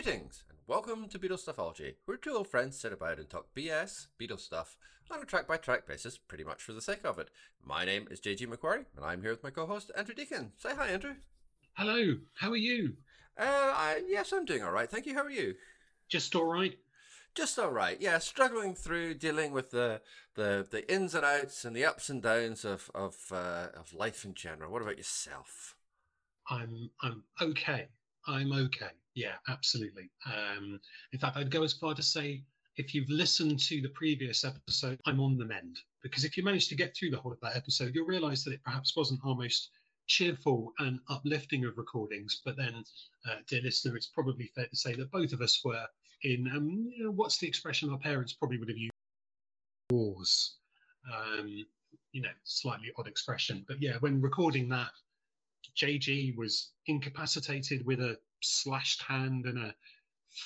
Greetings, and welcome to Beatles Stuffology, where two old friends sit about and talk BS, Beatles stuff, on a track by track basis, pretty much for the sake of it. My name is JG McQuarrie, and I'm here with my co host, Andrew Deacon. Say hi, Andrew. Hello, how are you? Uh, I, yes, I'm doing all right. Thank you. How are you? Just all right. Just all right. Yeah, struggling through dealing with the the, the ins and outs and the ups and downs of of uh, of life in general. What about yourself? I'm I'm okay. I'm okay. Yeah, absolutely. Um, in fact, I'd go as far to say if you've listened to the previous episode, I'm on the mend. Because if you managed to get through the whole of that episode, you'll realise that it perhaps wasn't our most cheerful and uplifting of recordings. But then, uh, dear listener, it's probably fair to say that both of us were in um, you know, what's the expression our parents probably would have used? Wars. Um, you know, slightly odd expression. But yeah, when recording that, JG was incapacitated with a slashed hand and a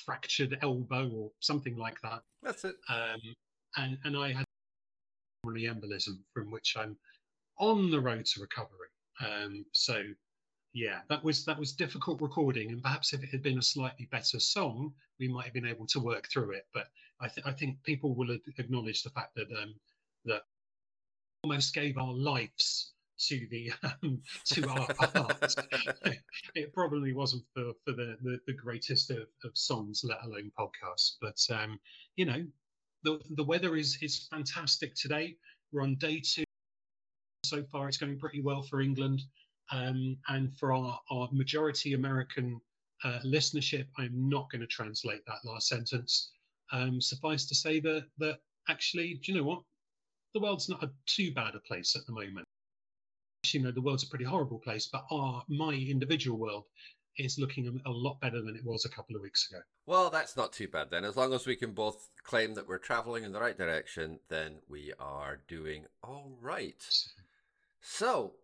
fractured elbow or something like that. That's it. Um, and, and I had pulmonary embolism from which I'm on the road to recovery. Um, so yeah, that was that was difficult recording, and perhaps if it had been a slightly better song, we might have been able to work through it. But I, th- I think people will acknowledge the fact that um, that almost gave our lives to the um, to our art. it probably wasn't for, for the, the, the greatest of, of songs, let alone podcasts. But um, you know, the the weather is is fantastic today. We're on day two. So far, it's going pretty well for England. Um, and for our, our majority American uh, listenership, I'm not going to translate that last sentence. Um, suffice to say that that actually, do you know what? The world's not a too bad a place at the moment you know the world's a pretty horrible place, but our my individual world is looking a, a, lot better than it was a couple of weeks ago. Well, that's not too bad then. As long as we can both claim that we're traveling in the right direction, then we are doing all right. So,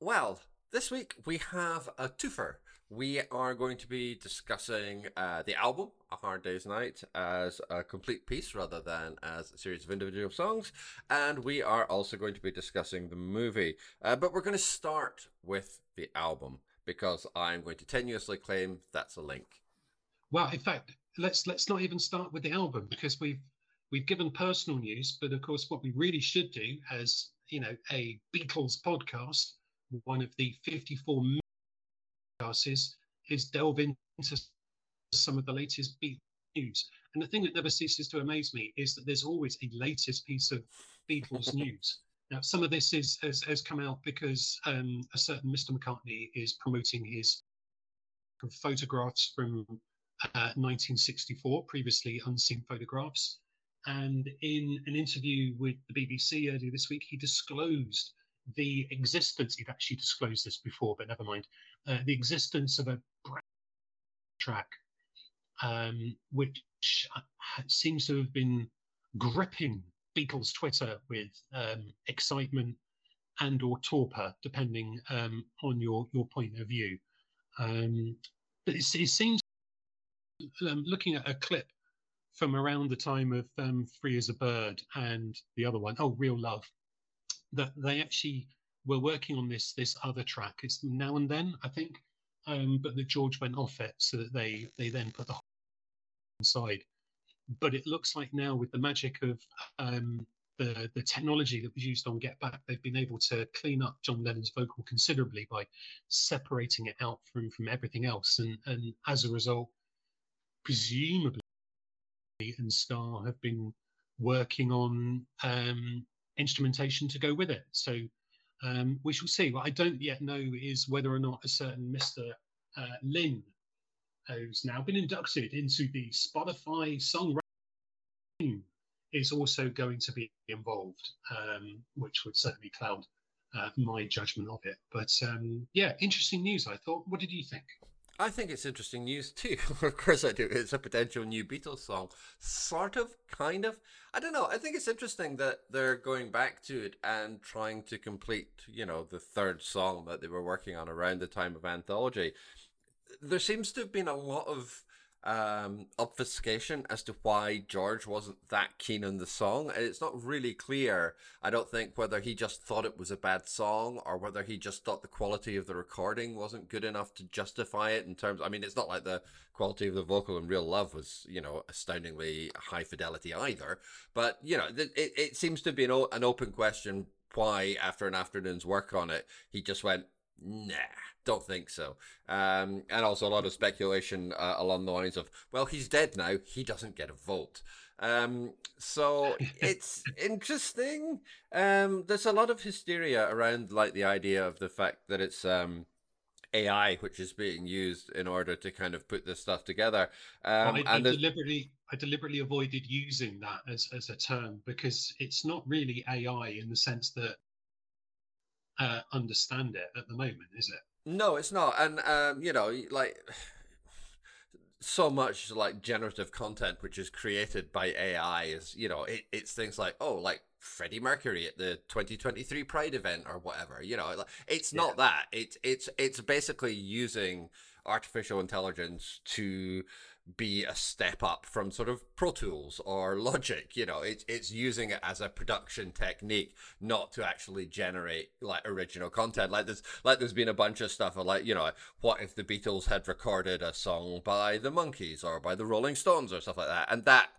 well, this week we have a twofer we are going to be discussing uh, the album A Hard Day's Night as a complete piece rather than as a series of individual songs. And we are also going to be discussing the movie. Uh, but we're going to start with the album because I'm going to tenuously claim that's a link. Well, in fact, let's let's not even start with the album because we've we've given personal news, but of course, what we really should do as you know a Beatles podcast, one of the 54 is is delve into some of the latest Beatles news. And the thing that never ceases to amaze me is that there's always a latest piece of Beatles news. Now, some of this is has, has come out because um, a certain Mr. McCartney is promoting his photographs from uh, 1964, previously unseen photographs. And in an interview with the BBC earlier this week, he disclosed the existence, he'd actually disclosed this before, but never mind, uh, the existence of a track, um, which uh, seems to have been gripping Beatles Twitter with um, excitement and or torpor, depending um, on your, your point of view. Um, but it, it seems, um, looking at a clip from around the time of um, Free as a Bird and the other one, oh, Real Love, that they actually were working on this this other track. It's now and then, I think, um, but that George went off it, so that they they then put the whole inside. But it looks like now with the magic of um, the the technology that was used on Get Back, they've been able to clean up John Lennon's vocal considerably by separating it out from from everything else, and and as a result, presumably, and Starr have been working on um, instrumentation to go with it. So um, we shall see. What I don't yet know is whether or not a certain Mr. Uh, Lynn, who's now been inducted into the Spotify songwriting team, is also going to be involved, um, which would certainly cloud uh, my judgment of it. But um, yeah, interesting news, I thought. What did you think? I think it's interesting news too. of course, I do. It's a potential new Beatles song. Sort of, kind of. I don't know. I think it's interesting that they're going back to it and trying to complete, you know, the third song that they were working on around the time of Anthology. There seems to have been a lot of um, obfuscation as to why George wasn't that keen on the song. It's not really clear, I don't think, whether he just thought it was a bad song or whether he just thought the quality of the recording wasn't good enough to justify it in terms. I mean, it's not like the quality of the vocal in Real Love was, you know, astoundingly high fidelity either. But, you know, it, it seems to be an, an open question why, after an afternoon's work on it, he just went, nah don't think so. Um, and also a lot of speculation uh, along the lines of, well, he's dead now. He doesn't get a vote. Um, so it's interesting. Um, there's a lot of hysteria around like the idea of the fact that it's um, AI which is being used in order to kind of put this stuff together. Um, I, I deliberately I deliberately avoided using that as as a term because it's not really AI in the sense that uh, understand it at the moment, is it? No, it's not. And um, you know, like so much like generative content which is created by AI is, you know, it, it's things like, oh, like Freddie Mercury at the 2023 Pride event or whatever. You know, it's not yeah. that. It's it's it's basically using artificial intelligence to be a step up from sort of Pro Tools or Logic. You know, it's it's using it as a production technique, not to actually generate like original content. Like there's like there's been a bunch of stuff like you know, what if the Beatles had recorded a song by the Monkees or by the Rolling Stones or stuff like that, and that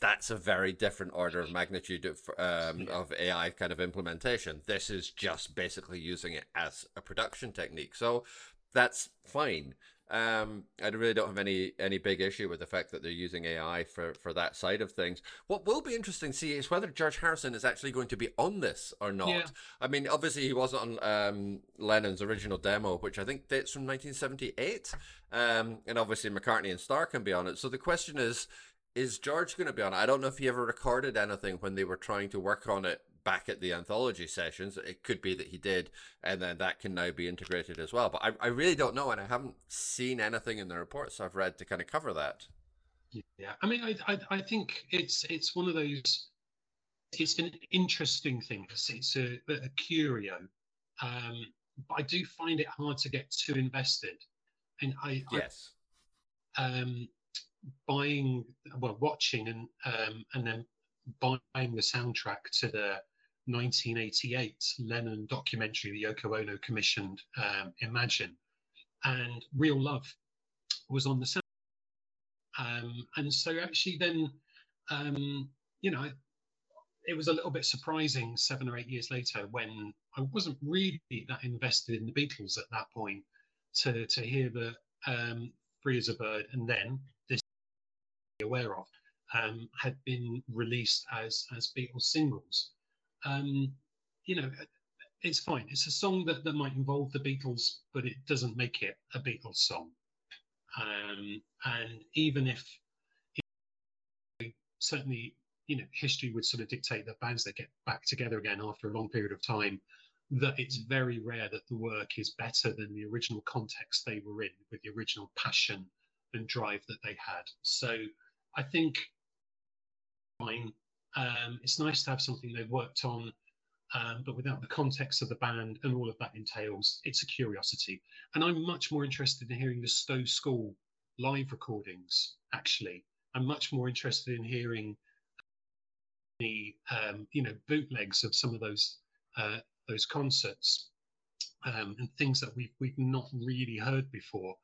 that's a very different order of magnitude of, um, of AI kind of implementation. This is just basically using it as a production technique. So that's fine. Um, I really don't have any any big issue with the fact that they're using AI for for that side of things. What will be interesting to see is whether George Harrison is actually going to be on this or not. Yeah. I mean, obviously he wasn't on um, Lennon's original demo, which I think dates from 1978, um, and obviously McCartney and Starr can be on it. So the question is. Is George going to be on it? I don't know if he ever recorded anything when they were trying to work on it back at the anthology sessions. It could be that he did, and then that can now be integrated as well. But I, I really don't know, and I haven't seen anything in the reports I've read to kind of cover that. Yeah, I mean, I, I, I think it's it's one of those. It's an interesting thing. It's, it's a, a curio, um, but I do find it hard to get too invested. And I yes, I, um, buying well, watching and um, and then buying the soundtrack to the 1988 Lennon documentary the Yoko Ono commissioned, um, Imagine, and Real Love was on the sound. Um, and so actually then, um, you know, it was a little bit surprising seven or eight years later when I wasn't really that invested in the Beatles at that point to to hear that um, Free as a Bird and then this aware of um, had been released as as Beatles singles um, you know, it's fine. It's a song that, that might involve the Beatles, but it doesn't make it a Beatles song. Um, and even if, certainly, you know, history would sort of dictate that bands that get back together again after a long period of time, that it's very rare that the work is better than the original context they were in with the original passion and drive that they had. So I think fine um, it's nice to have something they've worked on, um, but without the context of the band and all of that entails, it's a curiosity. And I'm much more interested in hearing the Stowe School live recordings, actually. I'm much more interested in hearing the um, you know bootlegs of some of those uh, those concerts um, and things that we've we've not really heard before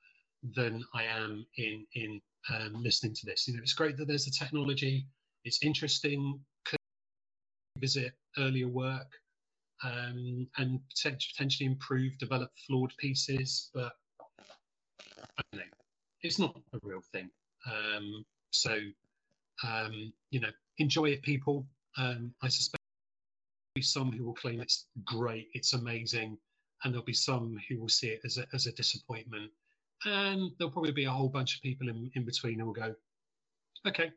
than I am in in um, listening to this. You know, it's great that there's the technology it's interesting. Visit earlier work um, and potentially improve, develop flawed pieces, but know. It's not a real thing. Um, so, um, you know, enjoy it, people. Um, I suspect there'll be some who will claim it's great, it's amazing, and there'll be some who will see it as a, as a disappointment. And there'll probably be a whole bunch of people in, in between who will go, okay,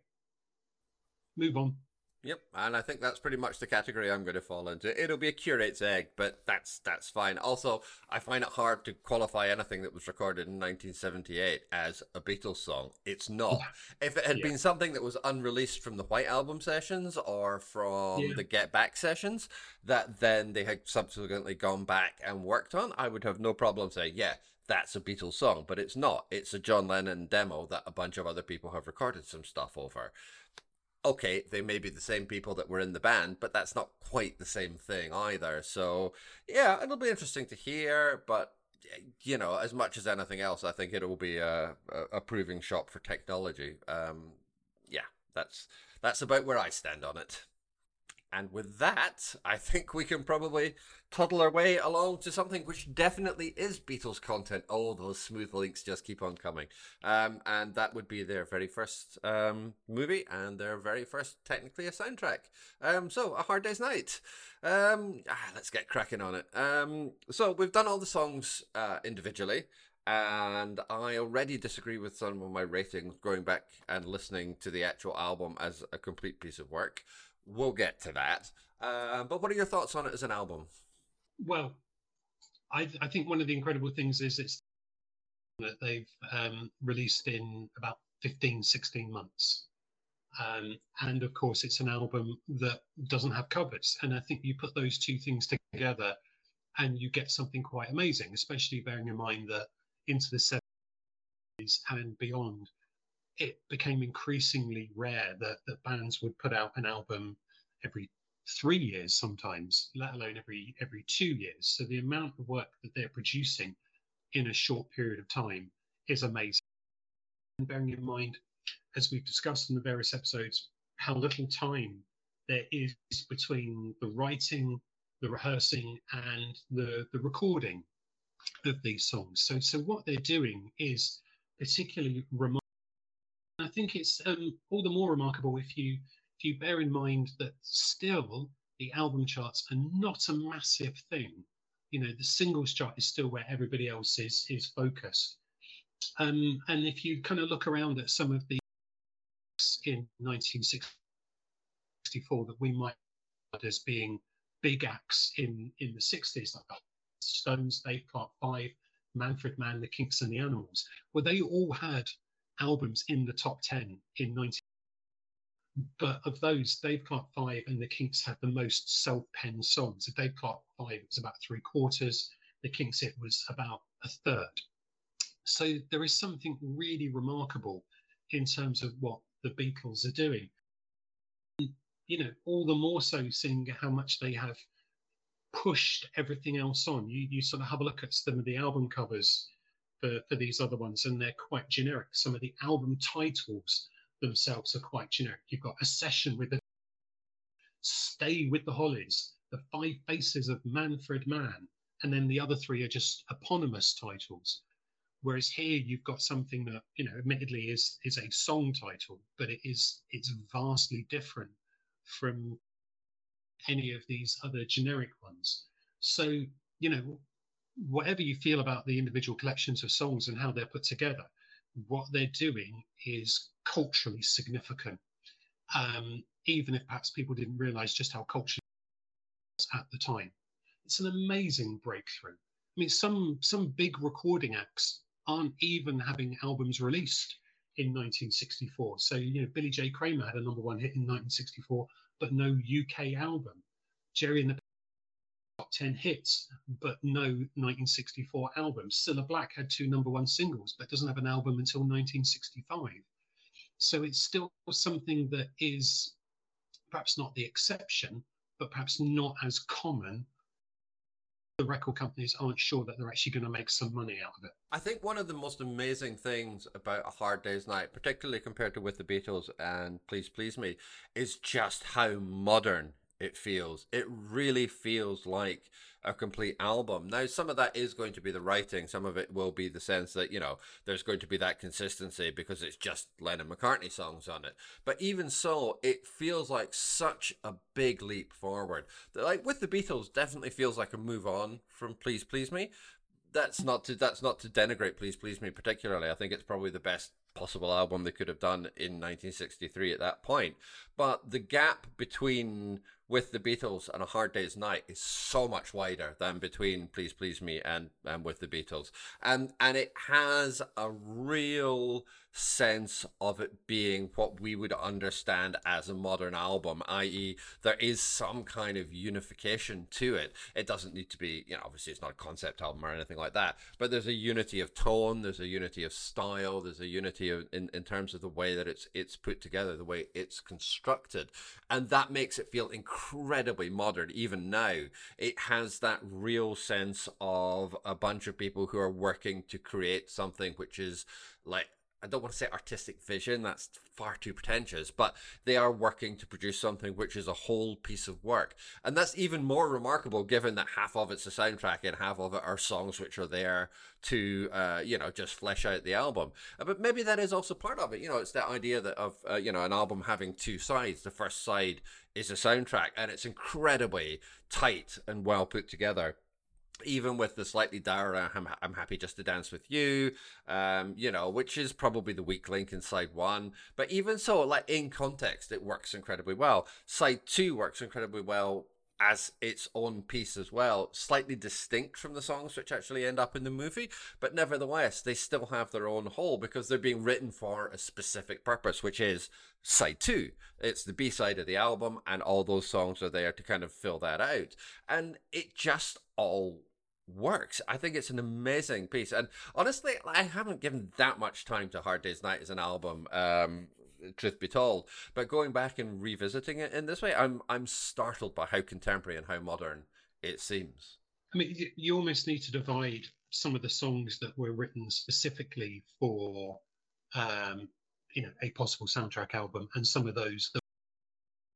move on. Yep, and I think that's pretty much the category I'm going to fall into. It'll be a curate's egg, but that's that's fine. Also, I find it hard to qualify anything that was recorded in 1978 as a Beatles song. It's not. If it had yeah. been something that was unreleased from the White Album sessions or from yeah. the Get Back sessions, that then they had subsequently gone back and worked on, I would have no problem saying, yeah, that's a Beatles song, but it's not. It's a John Lennon demo that a bunch of other people have recorded some stuff over okay, they may be the same people that were in the band, but that's not quite the same thing either. So, yeah, it'll be interesting to hear, but you know, as much as anything else, I think it will be a, a, a proving shop for technology. Um, yeah, that's that's about where I stand on it. And with that, I think we can probably toddle our way along to something which definitely is Beatles content. Oh, those smooth links just keep on coming. Um, and that would be their very first um, movie and their very first, technically, a soundtrack. Um, so, A Hard Day's Night. Um, ah, let's get cracking on it. Um, so, we've done all the songs uh, individually. And I already disagree with some of my ratings going back and listening to the actual album as a complete piece of work. We'll get to that. Uh, but what are your thoughts on it as an album? Well, I, I think one of the incredible things is it's that they've um, released in about 15, 16 months. Um, and of course, it's an album that doesn't have covers. And I think you put those two things together and you get something quite amazing, especially bearing in mind that into the 70s and beyond, it became increasingly rare that, that bands would put out an album every three years sometimes, let alone every every two years. So the amount of work that they're producing in a short period of time is amazing. And bearing in mind, as we've discussed in the various episodes, how little time there is between the writing, the rehearsing, and the, the recording of these songs. So so what they're doing is particularly remarkable. I think it's um, all the more remarkable if you if you bear in mind that still the album charts are not a massive thing. You know, the singles chart is still where everybody else is is focused. Um, and if you kind of look around at some of the in 1964 that we might as being big acts in in the 60s, like the Stones, Dave Clark Five, Manfred Mann, the Kinks, and the Animals, well, they all had albums in the top 10 in 19. But of those, Dave Clark Five and the Kinks had the most self-penned songs. Of Dave Clark Five, was about three quarters. The Kinks, it was about a third. So there is something really remarkable in terms of what the Beatles are doing. You know, all the more so seeing how much they have pushed everything else on. You you sort of have a look at some of the album covers for, for these other ones, and they're quite generic. Some of the album titles themselves are quite generic. You've got a session with the Stay with the Hollies, the Five Faces of Manfred Mann, and then the other three are just eponymous titles. Whereas here you've got something that, you know, admittedly is is a song title, but it is it's vastly different from any of these other generic ones. So, you know, whatever you feel about the individual collections of songs and how they're put together, what they're doing is culturally significant, um, even if perhaps people didn't realize just how culturally at the time. It's an amazing breakthrough. I mean, some some big recording acts aren't even having albums released in 1964. So, you know, Billy J. Kramer had a number one hit in 1964, but no UK album. Gerry and the top 10 hits, but no 1964 album. Cilla Black had two number one singles, but doesn't have an album until 1965. So it's still something that is perhaps not the exception, but perhaps not as common. The record companies aren't sure that they're actually going to make some money out of it. I think one of the most amazing things about A Hard Day's Night, particularly compared to with the Beatles and Please Please Me, is just how modern it feels. It really feels like a complete album. Now, some of that is going to be the writing. Some of it will be the sense that, you know, there's going to be that consistency because it's just Lennon McCartney songs on it. But even so, it feels like such a big leap forward. Like with the Beatles, definitely feels like a move on from Please Please Me. That's not to that's not to denigrate Please Please Me particularly. I think it's probably the best possible album they could have done in 1963 at that point. But the gap between with the Beatles and A Hard Day's Night is so much wider than between Please Please Me and, and with the Beatles. And and it has a real sense of it being what we would understand as a modern album, i.e., there is some kind of unification to it. It doesn't need to be, you know, obviously it's not a concept album or anything like that, but there's a unity of tone, there's a unity of style, there's a unity of, in, in terms of the way that it's it's put together, the way it's constructed. And that makes it feel incredibly modern, even now. It has that real sense of a bunch of people who are working to create something which is like I don't want to say artistic vision, that's far too pretentious, but they are working to produce something which is a whole piece of work. And that's even more remarkable given that half of it's a soundtrack and half of it are songs which are there to, uh, you know, just flesh out the album. Uh, but maybe that is also part of it. You know, it's that idea that of, uh, you know, an album having two sides. The first side is a soundtrack and it's incredibly tight and well put together even with the slightly dour I'm, I'm happy just to dance with you um you know which is probably the weak link in side one. But even so like in context it works incredibly well. Side two works incredibly well as its own piece as well slightly distinct from the songs which actually end up in the movie but nevertheless they still have their own whole because they're being written for a specific purpose which is side two. It's the b-side of the album and all those songs are there to kind of fill that out. And it just all works. I think it's an amazing piece. And honestly, I haven't given that much time to Hard Day's Night as an album. Um, truth be told, but going back and revisiting it in this way, I'm I'm startled by how contemporary and how modern it seems. I mean, you almost need to divide some of the songs that were written specifically for, um, you know, a possible soundtrack album, and some of those that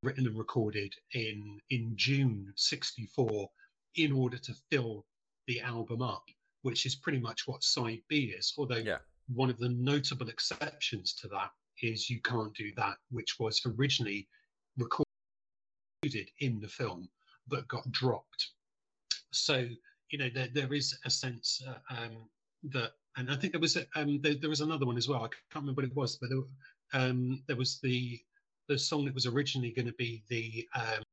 were written and recorded in in June '64 in order to fill the album up, which is pretty much what side B is. Although yeah. one of the notable exceptions to that is you can't do that, which was originally recorded in the film but got dropped. So you know there there is a sense uh, um, that, and I think there was a, um, there, there, was another one as well. I can't remember what it was, but there, um, there was the the song that was originally going to be the um,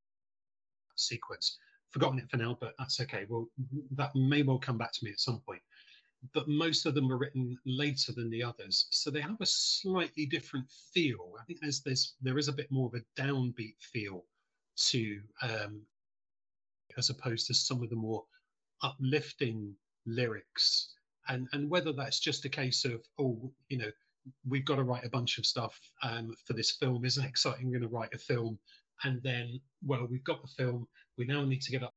sequence forgotten it for now, but that's okay. Well, that may well come back to me at some point. But most of them were written later than the others, so they have a slightly different feel. I think there's there's there is a bit more of a downbeat feel to, um, as opposed to some of the more uplifting lyrics. And and whether that's just a case of oh, you know, we've got to write a bunch of stuff um, for this film. Isn't it exciting? We're going to write a film and then well we've got the film. We now need to get up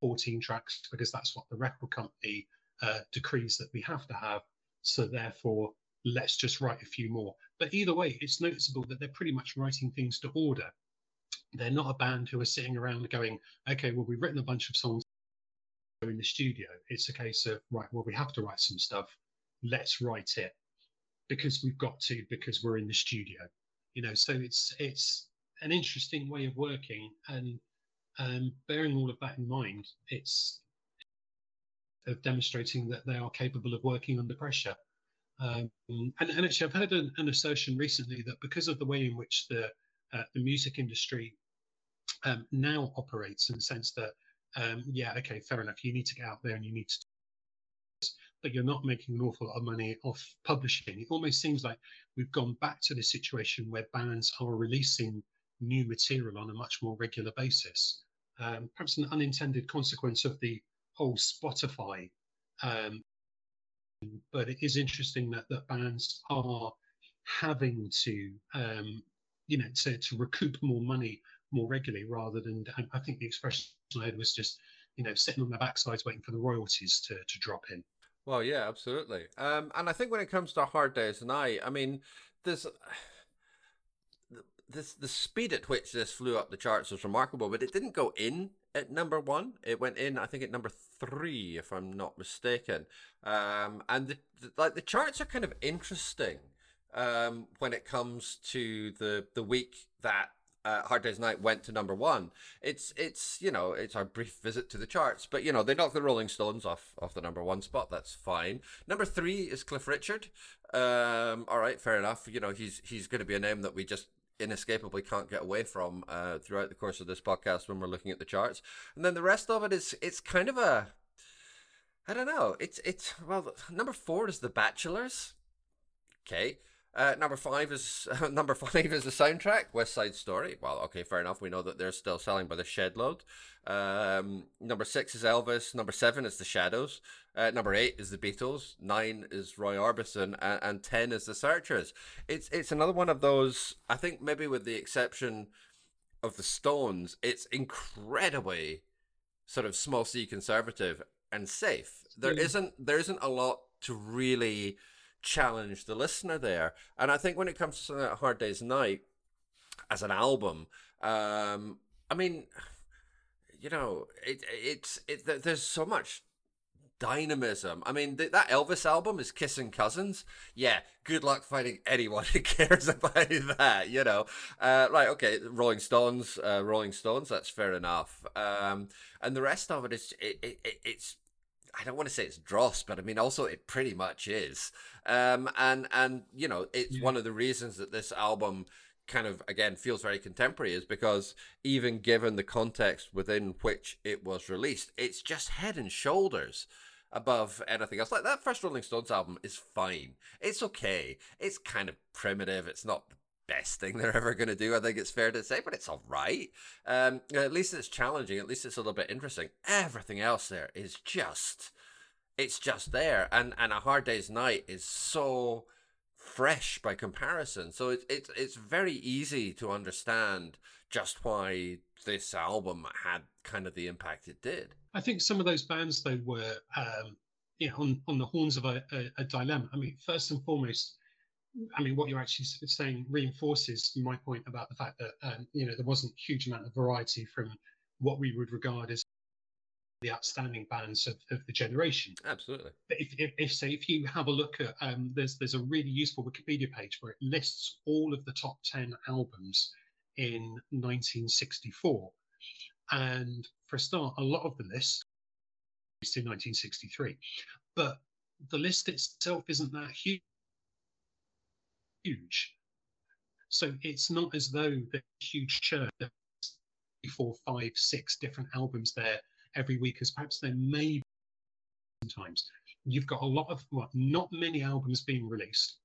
14 tracks because that's what the record company uh, decrees that we have to have. So therefore let's just write a few more. But either way it's noticeable that they're pretty much writing things to order. They're not a band who are sitting around going okay well we've written a bunch of songs in the studio. It's a case of right well we have to write some stuff. Let's write it because we've got to because we're in the studio. You know so it's it's an interesting way of working, and um, bearing all of that in mind, it's of demonstrating that they are capable of working under pressure. Um, and, and, actually, I've heard an, an, assertion recently that because of the way in which the uh, the music industry um, now operates, in the sense that um, yeah, okay, fair enough, you need to get out there and you need to but you're not making an awful lot of money off publishing. It almost seems like we've gone back to the situation where bands are releasing new material on a much more regular basis. Um, perhaps an unintended consequence of the whole Spotify. Um, but it is interesting that, that bands are having to, um, you know, to, to recoup more money more regularly rather than, I think the expression I had was just, you know, sitting on their backsides waiting for the royalties to, to drop in. Well, yeah, absolutely. Um, and I think when it comes to Hard Day's and Night, I mean, there's this the speed at which this flew up the charts was remarkable, but it didn't go in at number one. It went in, I think, at number three, if I'm not mistaken. Um, and the, the, like the charts are kind of interesting um, when it comes to the the week that uh, Hard Day's Night went to number one. It's it's you know it's our brief visit to the charts, but you know they knocked the Rolling Stones off off the number one spot. That's fine. Number three is Cliff Richard. Um, all right, fair enough. You know he's he's going to be a name that we just inescapably can't get away from uh, throughout the course of this podcast when we're looking at the charts. And then the rest of it is it's kind of a I don't know. It's it's well number four is The Bachelors. Okay. Uh, number five is uh, number five is the soundtrack West Side Story. Well, okay, fair enough. We know that they're still selling by the shed load. Um, number six is Elvis. Number seven is the Shadows. Uh, number eight is the Beatles. Nine is Roy Orbison, and, and ten is the Searchers. It's it's another one of those. I think maybe with the exception of the Stones, it's incredibly sort of small c conservative and safe. There mm. not there isn't a lot to really challenge the listener there. And I think when it comes to something like Hard Day's Night as an album, um, I mean, you know, it, it's it, there's so much dynamism. I mean, th- that Elvis album is kissing cousins. Yeah, good luck finding anyone who cares about that. You know, uh, right? Okay, Rolling Stones, uh, Rolling Stones. That's fair enough. Um, and the rest of it is it, it, it's I don't want to say it's dross, but I mean also it pretty much is. Um, and and you know it's yeah. one of the reasons that this album kind of again feels very contemporary is because even given the context within which it was released, it's just head and shoulders above anything else. Like that first Rolling Stones album is fine. It's okay. It's kind of primitive. It's not the best thing they're ever going to do. I think it's fair to say, but it's all right. Um, at least it's challenging. At least it's a little bit interesting. Everything else there is just, it's just there. And and a hard day's night is so fresh by comparison. So it's it's it's very easy to understand just why this album had kind of the impact it did. I think some of those bands though were um, you know on on the horns of a, a, a dilemma. I mean, first and foremost I mean, what you're actually saying reinforces my point about the fact that um, you know there wasn't a huge amount of variety from what we would regard as the outstanding bands of, of the generation. Absolutely. But if, if, if, say if you have a look at um, there's there's a really useful Wikipedia page where it lists all of the top ten albums in 1964, and for a start, a lot of the list is in 1963, but the list itself isn't that huge huge. So it's not as though the huge church, four, five, six different albums there every week, as perhaps there may be sometimes. You've got a lot of, well, not many albums being released.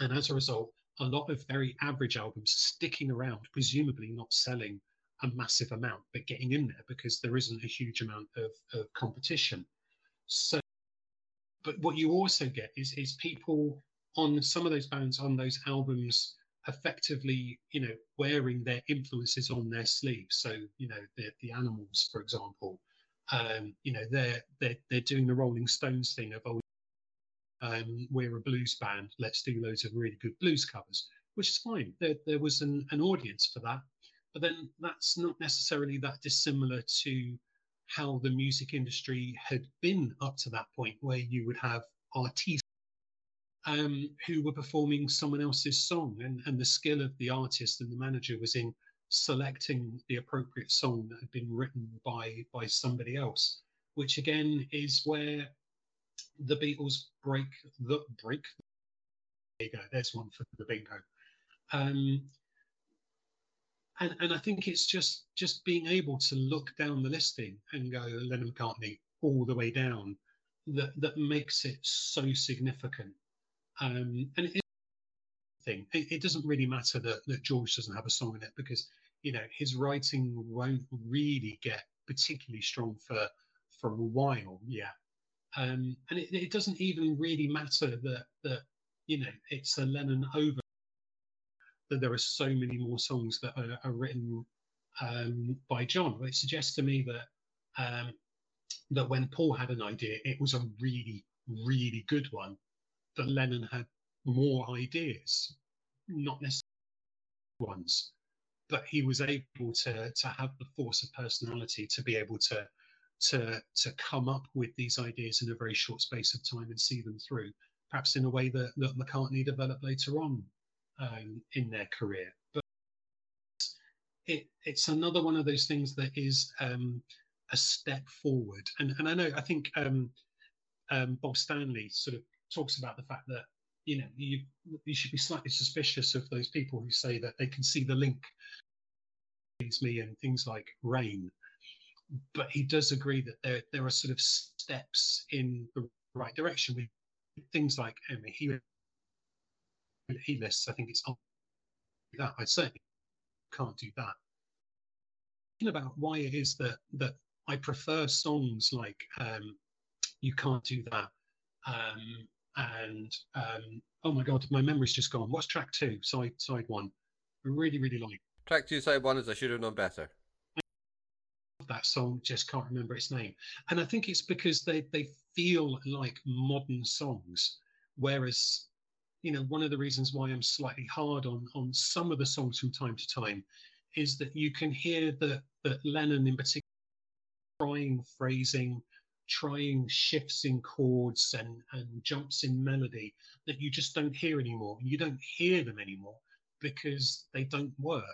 And as a result, a lot of very average albums sticking around, presumably not selling a massive amount, but getting in there because there isn't a huge amount of, of competition. So, but what you also get is, is people on some of those bands on those albums effectively you know wearing their influences on their sleeves. So you know the, the animals for example um, you know they're they're they're doing the rolling stones thing of oh um, we're a blues band let's do loads of really good blues covers which is fine. There, there was an, an audience for that. But then that's not necessarily that dissimilar to how the music industry had been up to that point where you would have artists um, who were performing someone else's song, and, and the skill of the artist and the manager was in selecting the appropriate song that had been written by by somebody else, which again is where the Beatles break the break. There you go. There's one for the bingo. Um, and and I think it's just just being able to look down the listing and go Lennon McCartney all the way down that that makes it so significant um, and it, thing, it, it, doesn't really matter that, that George doesn't have a song in it because you know his writing won't really get particularly strong for for a while. Yeah, um, and it, it doesn't even really matter that that you know it's a Lennon over that there are so many more songs that are, are written um, by John. It suggests to me that um, that when Paul had an idea, it was a really, really good one that Lennon had more ideas, not necessarily ones, but he was able to to have the force of personality to be able to to to come up with these ideas in a very short space of time and see them through, perhaps in a way that, that McCartney developed later on um, in their career. But it, it's another one of those things that is um, a step forward. And and I know I think um, um, Bob Stanley sort of talks about the fact that you know you you should be slightly suspicious of those people who say that they can see the link me and things like rain. But he does agree that there there are sort of steps in the right direction with things like I mean, he he lists. I think it's that I certainly can't do that. About why it is that that I prefer songs like um, "You Can't Do That" um, and um, oh my god, my memory's just gone. What's track two? Side side one. I really really like. Track two, side one is I should have known better. That song, just can't remember its name, and I think it's because they they feel like modern songs, whereas you know one of the reasons why I'm slightly hard on on some of the songs from time to time is that you can hear that that Lennon in particular trying phrasing, trying shifts in chords and and jumps in melody that you just don't hear anymore. You don't hear them anymore because they don't work.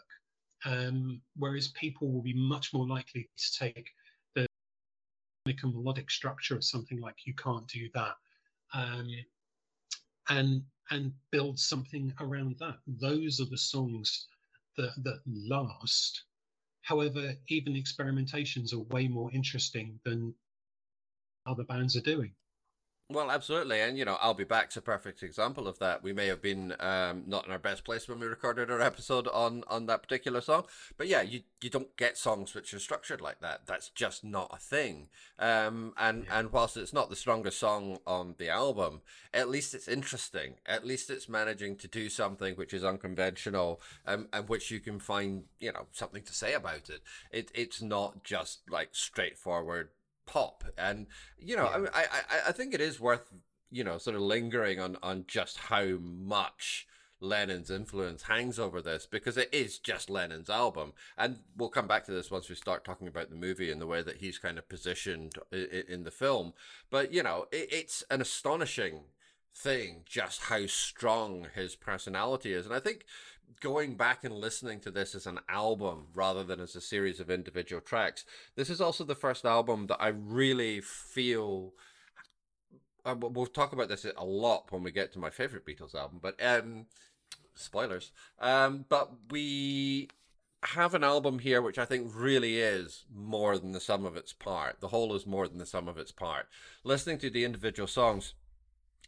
Um, whereas people will be much more likely to take the melodic structure of something like "You Can't Do That" um, and and build something around that. Those are the songs that that last. However, even experimentations are way more interesting than other bands are doing. Well, absolutely, and you know, I'll be back's a perfect example of that. We may have been um, not in our best place when we recorded our episode on on that particular song, but yeah, you you don't get songs which are structured like that. That's just not a thing. Um, and yeah. and whilst it's not the strongest song on the album, at least it's interesting. At least it's managing to do something which is unconventional, um, and which you can find you know something to say about it. It it's not just like straightforward pop. And you know, yeah. I, I I think it is worth you know sort of lingering on on just how much. Lennon's influence hangs over this because it is just Lennon's album. And we'll come back to this once we start talking about the movie and the way that he's kind of positioned in the film. But, you know, it's an astonishing thing just how strong his personality is. And I think going back and listening to this as an album rather than as a series of individual tracks, this is also the first album that I really feel. Uh, we'll talk about this a lot when we get to my favorite Beatles album, but um, spoilers. Um, but we have an album here which I think really is more than the sum of its part. The whole is more than the sum of its part. Listening to the individual songs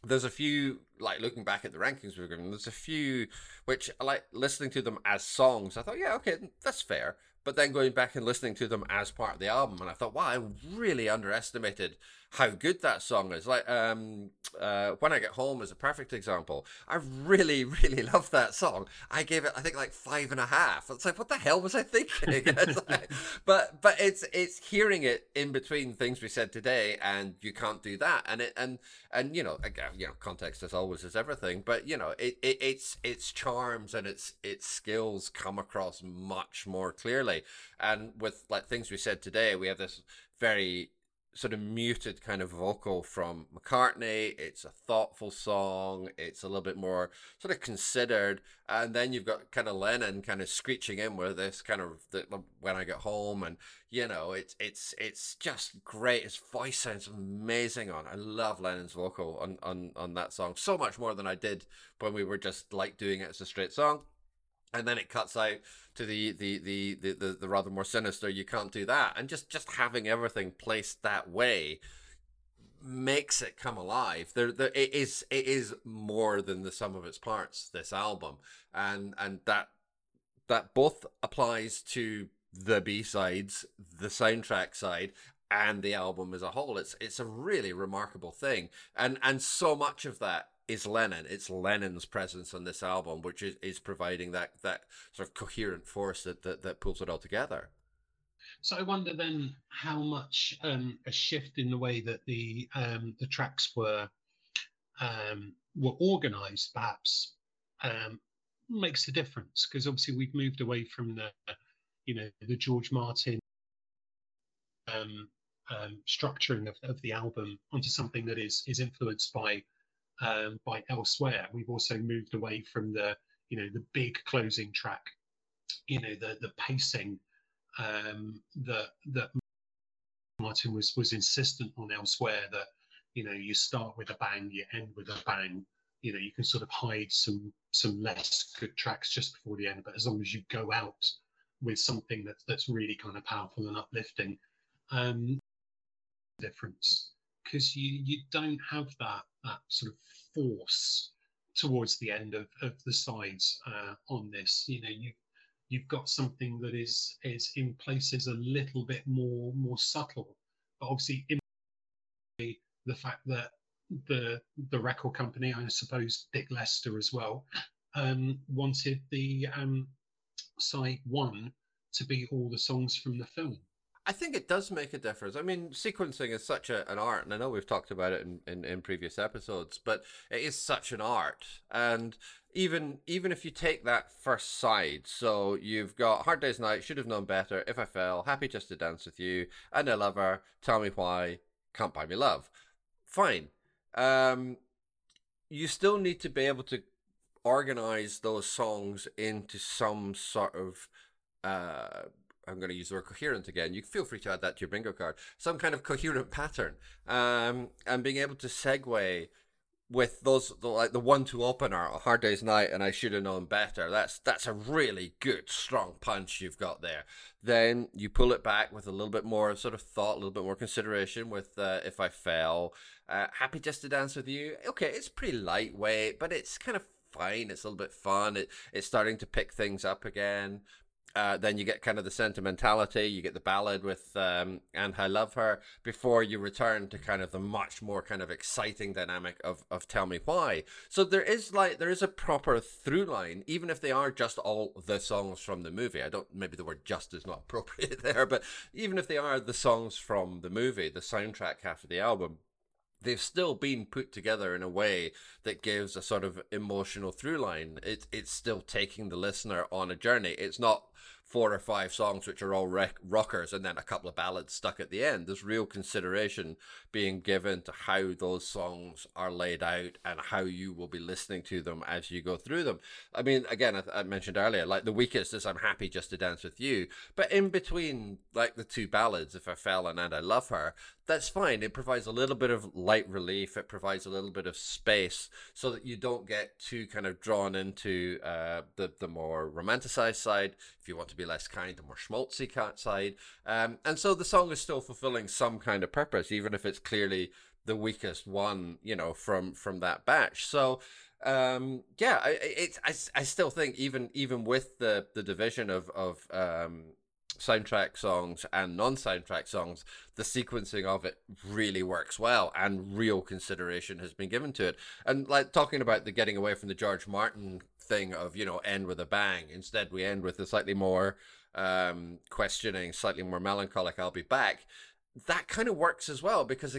there's a few like looking back at the rankings we've given there's a few which I like listening to them as songs i thought yeah okay that's fair. But then going back and listening to them as part of the album and i thought wow i really underestimated how good that song is. Like um, uh, when I get home is a perfect example. I really, really love that song. I gave it, I think, like five and a half. It's like, what the hell was I thinking? but but it's it's hearing it in between things we said today, and you can't do that. And it and and you know again, you know, context as always is everything. But you know, it, it its its charms and its its skills come across much more clearly. And with like things we said today, we have this very sort of muted kind of vocal from McCartney. It's a thoughtful song. It's a little bit more sort of considered. And then you've got kind of Lennon kind of screeching in with this kind of the, when I get home, and you know, it's it's it's just great. His voice sounds amazing on. I love Lennon's vocal on on on that song so much more than I did when we were just like doing it as a straight song and then it cuts out to the the, the the the the rather more sinister you can't do that. And just just having everything placed that way makes it come alive. There, there it is it is more than the sum of its parts this album. And and that that both applies to the b-sides the soundtrack side and the album as a whole. It's it's a really remarkable thing. And and so much of that is Lennon. It's Lennon's presence on this album, which is, is providing that that sort of coherent force that, that, that pulls it all together. So I wonder then how much um, a shift in the way that the um, the tracks were um, were organised, perhaps, um, makes a difference because obviously we've moved away from the you know the George Martin um, um, structuring of, of the album onto something that is is influenced by um, by elsewhere. We've also moved away from the you know the big closing track you know the the pacing um, that that Martin was was insistent on elsewhere that you know you start with a bang, you end with a bang. You know you can sort of hide some some less good tracks just before the end, but as long as you go out with something that's that's really kind of powerful and uplifting, um, difference because you you don't have that that sort of force towards the end of, of the sides uh, on this. You know, you you've got something that is is in places a little bit more more subtle, but obviously in the, fact that the the record company, I suppose Dick Lester as well, um, wanted the um, side one to be all the songs from the film. I think it does make a difference. I mean, sequencing is such a, an art, and I know we've talked about it in, in, in, previous episodes, but it is such an art. And even even if you take that first side, so you've got Hard Day's Night, Should Have Known Better, If I Fell, Happy Just to Dance with You, and I Love Her, Tell Me Why, Can't Buy Me Love. Fine. Um, you still need to be able to organize those songs into some sort of uh, I'm going to use the word coherent again. You feel free to add that to your bingo card. Some kind of coherent pattern, um, and being able to segue with those the, like the one two opener, a hard day's night, and I should have known better. That's that's a really good strong punch you've got there. Then you pull it back with a little bit more sort of thought, a little bit more consideration with uh, if I fell. Uh, happy just to dance with you. Okay, it's pretty lightweight, but it's kind of fine. It's a little bit fun. It, it's starting to pick things up again. Uh, then you get kind of the sentimentality, you get the ballad with um, And I Love Her before you return to kind of the much more kind of exciting dynamic of, of Tell Me Why. So there is like, there is a proper through line, even if they are just all the songs from the movie. I don't, maybe the word just is not appropriate there, but even if they are the songs from the movie, the soundtrack half of the album, they've still been put together in a way that gives a sort of emotional through line. It, it's still taking the listener on a journey. It's not four or five songs which are all rec- rockers and then a couple of ballads stuck at the end. There's real consideration being given to how those songs are laid out and how you will be listening to them as you go through them. I mean, again, I, I mentioned earlier, like the weakest is I'm happy just to dance with you, but in between like the two ballads, if I fell and I love her, that's fine. It provides a little bit of light relief. It provides a little bit of space so that you don't get too kind of drawn into uh, the the more romanticized side. If you want to be less kind, the more schmaltzy side. Um, and so the song is still fulfilling some kind of purpose, even if it's clearly the weakest one, you know, from from that batch. So um yeah it's I, I still think even even with the the division of of um soundtrack songs and non-soundtrack songs, the sequencing of it really works well, and real consideration has been given to it. And like talking about the getting away from the George Martin thing of you know end with a bang. Instead, we end with a slightly more um, questioning, slightly more melancholic. I'll be back that kind of works as well because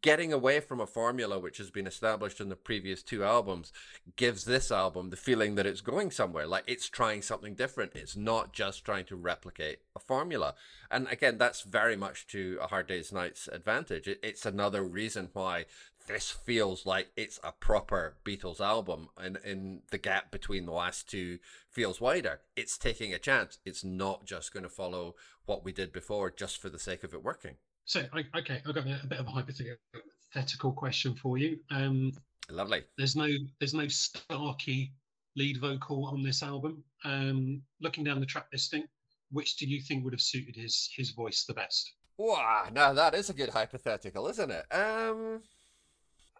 getting away from a formula which has been established in the previous two albums gives this album the feeling that it's going somewhere like it's trying something different it's not just trying to replicate a formula and again that's very much to a hard day's night's advantage it's another reason why this feels like it's a proper Beatles album, and in the gap between the last two feels wider. It's taking a chance. It's not just going to follow what we did before just for the sake of it working. So, okay, I've got a bit of a hypothetical question for you. Um, Lovely. There's no there's no Starkey lead vocal on this album. Um, looking down the track listing, which do you think would have suited his his voice the best? Wow, now that is a good hypothetical, isn't it? Um,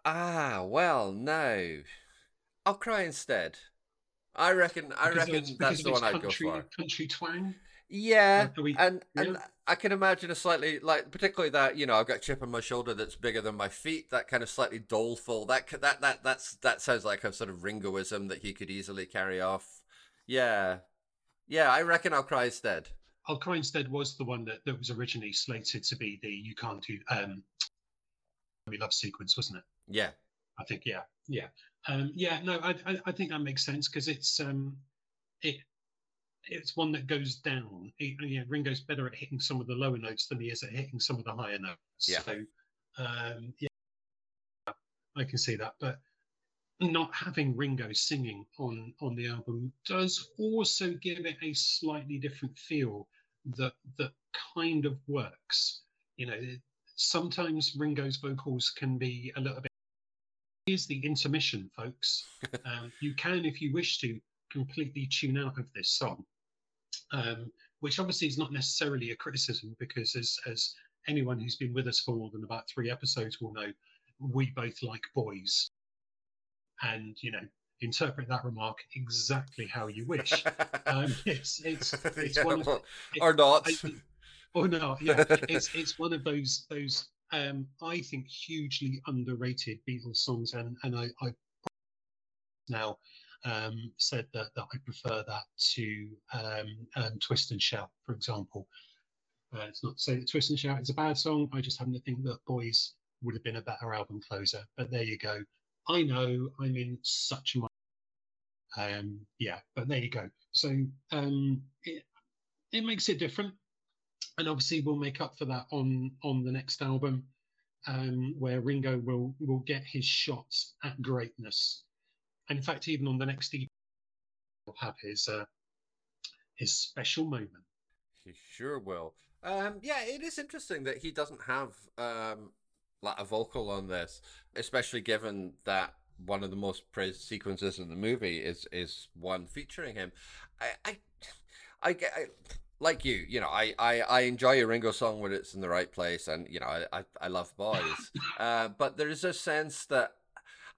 ah, well, no, I'll cry instead. I reckon. I because reckon that's the one I'd go for. Country twang. Yeah, we, and yeah. and I can imagine a slightly like, particularly that you know I've got a chip on my shoulder that's bigger than my feet. That kind of slightly doleful. That that that that's that sounds like a sort of Ringoism that he could easily carry off. Yeah, yeah. I reckon I'll cry instead. I'll cry instead was the one that, that was originally slated to be the you can't do um we love sequence, wasn't it? Yeah, I think yeah, yeah, um, yeah. No, I, I I think that makes sense because it's um it it's one that goes down. He, yeah, Ringo's better at hitting some of the lower notes than he is at hitting some of the higher notes. Yeah. So, um, yeah, I can see that. But not having Ringo singing on on the album does also give it a slightly different feel that that kind of works. You know, sometimes Ringo's vocals can be a little bit. Here's the intermission, folks. um, you can, if you wish to, completely tune out of this song, um, which obviously is not necessarily a criticism because, as as anyone who's been with us for more than about three episodes will know, we both like boys and you know interpret that remark exactly how you wish. um, it's it's it's Yeah, one of, it- or not. I- or not. Yeah, it's it's one of those those um, I think hugely underrated Beatles songs, and and I, I now um, said that that I prefer that to um, um, Twist and Shout, for example. Uh, it's not to say that Twist and Shout is a bad song. I just happen to think that Boys would have been a better album closer. But there you go. I know I'm in such a um, yeah, but there you go. So um, it, it makes it different, and obviously we'll make up for that on on the next album, um, where Ringo will will get his shots at greatness. And in fact, even on the next EP, will have his uh, his special moment. He sure will. Um, yeah, it is interesting that he doesn't have um, like a vocal on this, especially given that one of the most praised sequences in the movie is is one featuring him. I, I, I, get- I like you. You know, I, I, I enjoy a Ringo song when it's in the right place, and you know, I, I, I love boys. uh, but there is a sense that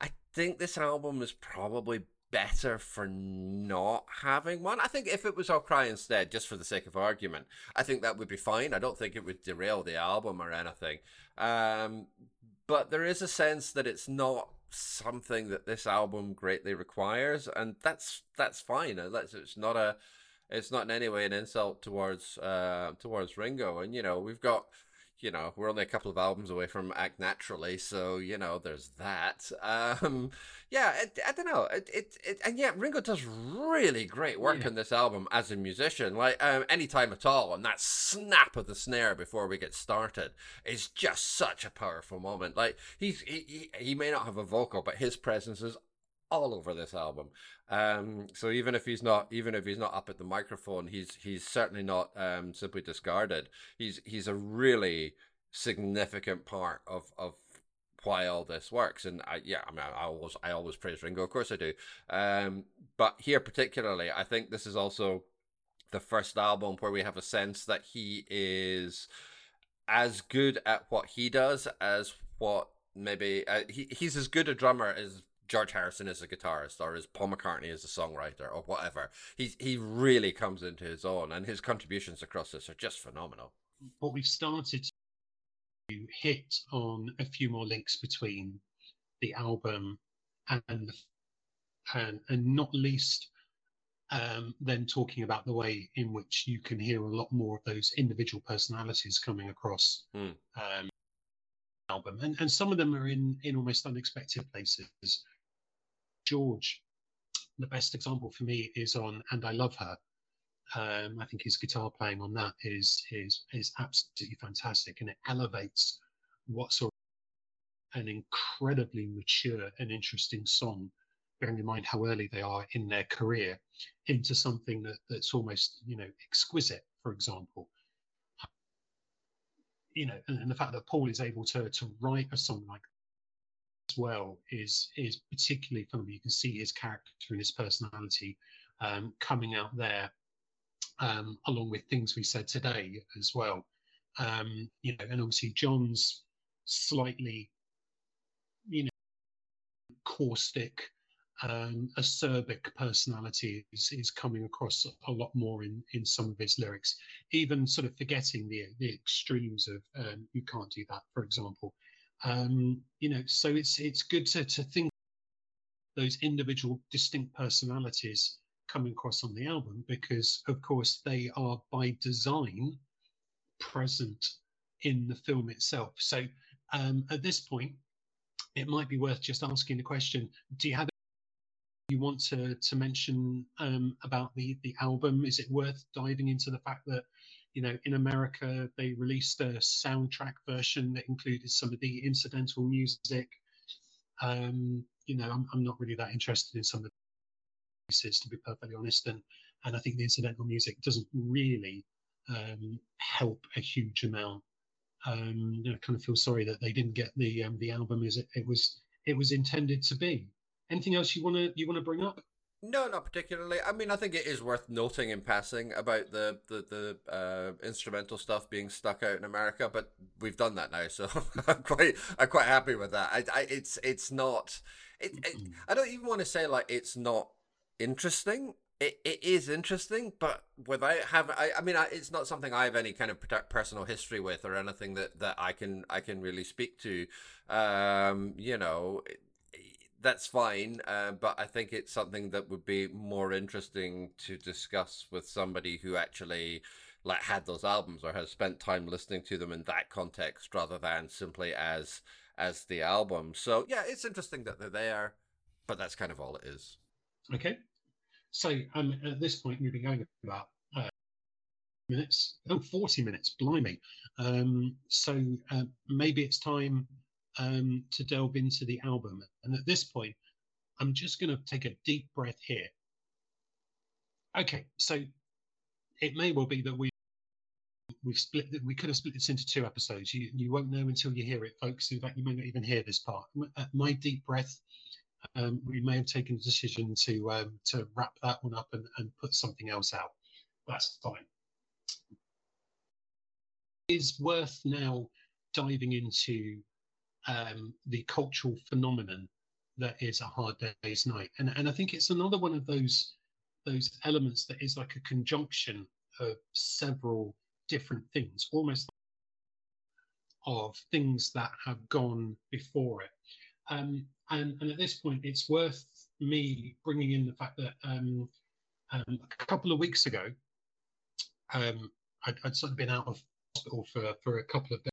I think this album is probably better for not having one. I think if it was I'll Cry instead, just for the sake of argument, I think that would be fine. I don't think it would derail the album or anything. Um, but there is a sense that it's not something that this album greatly requires, and that's that's fine. Uh, That's it's not a it's not in any way an insult towards uh towards Ringo. And you know we've got you know we're only a couple of albums away from Act Naturally, so you know there's that. Um, yeah, it, I don't know. It, it, it and yeah, Ringo does really great work Yeah. on this album as a musician. Like um, anytime at all, and that snap of the snare before we get started is just such a powerful moment. Like he's he he, he may not have a vocal, but his presence is all over this album. Um, so even if he's not, even if he's not up at the microphone, he's he's certainly not um, simply discarded. He's he's a really significant part of of why all this works. And I, yeah, I mean, I always I always praise Ringo, of course I do. Um, but here particularly, I think this is also the first album where we have a sense that he is as good at what he does as what maybe uh, he he's as good a drummer as George Harrison is a guitarist or as Paul McCartney is a songwriter or whatever. He's he really comes into his own and his contributions across this are just phenomenal. What we've started to hit on a few more links between the album and and, and not least um, then talking about the way in which you can hear a lot more of those individual personalities coming across Hmm. um, album, and and some of them are in in almost unexpected places. George, the best example for me is on "And I Love Her." Um, I think his guitar playing on that is is is absolutely fantastic, and it elevates what's an incredibly mature and interesting song bearing in mind how early they are in their career, into something that, that's almost, you know, exquisite, for example. You know, and, and the fact that Paul is able to to write a song like well is is particularly fun. You can see his character and his personality um, coming out there, um, along with things we said today as well. Um, you know, and obviously John's slightly, you know, caustic, um, acerbic personality is, is coming across a lot more in, in some of his lyrics, even sort of forgetting the the extremes of um, you can't do that, for example. Um, you know, so it's it's good to to think those individual distinct personalities coming across on the album because of course they are by design present in the film itself. So um, at this point, it might be worth just asking the question: Do you have you want to to mention um, about the the album? Is it worth diving into the fact that you know in America they released a soundtrack version that included some of the incidental music? Um, you know, I'm, I'm not really that interested in some of the pieces, to be perfectly honest. And and I think the incidental music doesn't really um, help a huge amount. Um, know, kind of feel sorry that they didn't get the um, the album as it, it was it was intended to be. Anything else you want to you want to bring up? No, not particularly. I mean, I think it is worth noting in passing about the the the uh, instrumental stuff being stuck out in America, but we've done that now, so I'm quite I'm quite happy with that. I, I it's it's not. It, it, I don't even want to say like it's not interesting. It, it is interesting, but without having, I, I mean, I, it's not something I have any kind of personal history with or anything that, that I can I can really speak to. Um, you know, that's fine, uh, but I think it's something that would be more interesting to discuss with somebody who actually like had those albums or has spent time listening to them in that context rather than simply as as the album. So yeah, it's interesting that they're there, but that's kind of all it is. Okay, so um, at this point we've been going about uh, minutes, oh, 40 minutes, blimey. Um, so uh, maybe it's time um, to delve into the album. And at this point, I'm just going to take a deep breath here. Okay, so it may well be that we we've split we could have split this into two episodes. You you won't know until you hear it, folks. In fact, you may not even hear this part. At my deep breath, um, we may have taken a decision to um, to wrap that one up and, and put something else out. That's fine. It is worth now diving into um, the cultural phenomenon that is a hard day's night. And, and I think it's another one of those those elements that is like a conjunction of several different things, almost of things that have gone before it. Um, and, and at this point, it's worth me bringing in the fact that um, um, a couple of weeks ago, um, I'd, I'd, sort of been out of hospital for, for a couple of days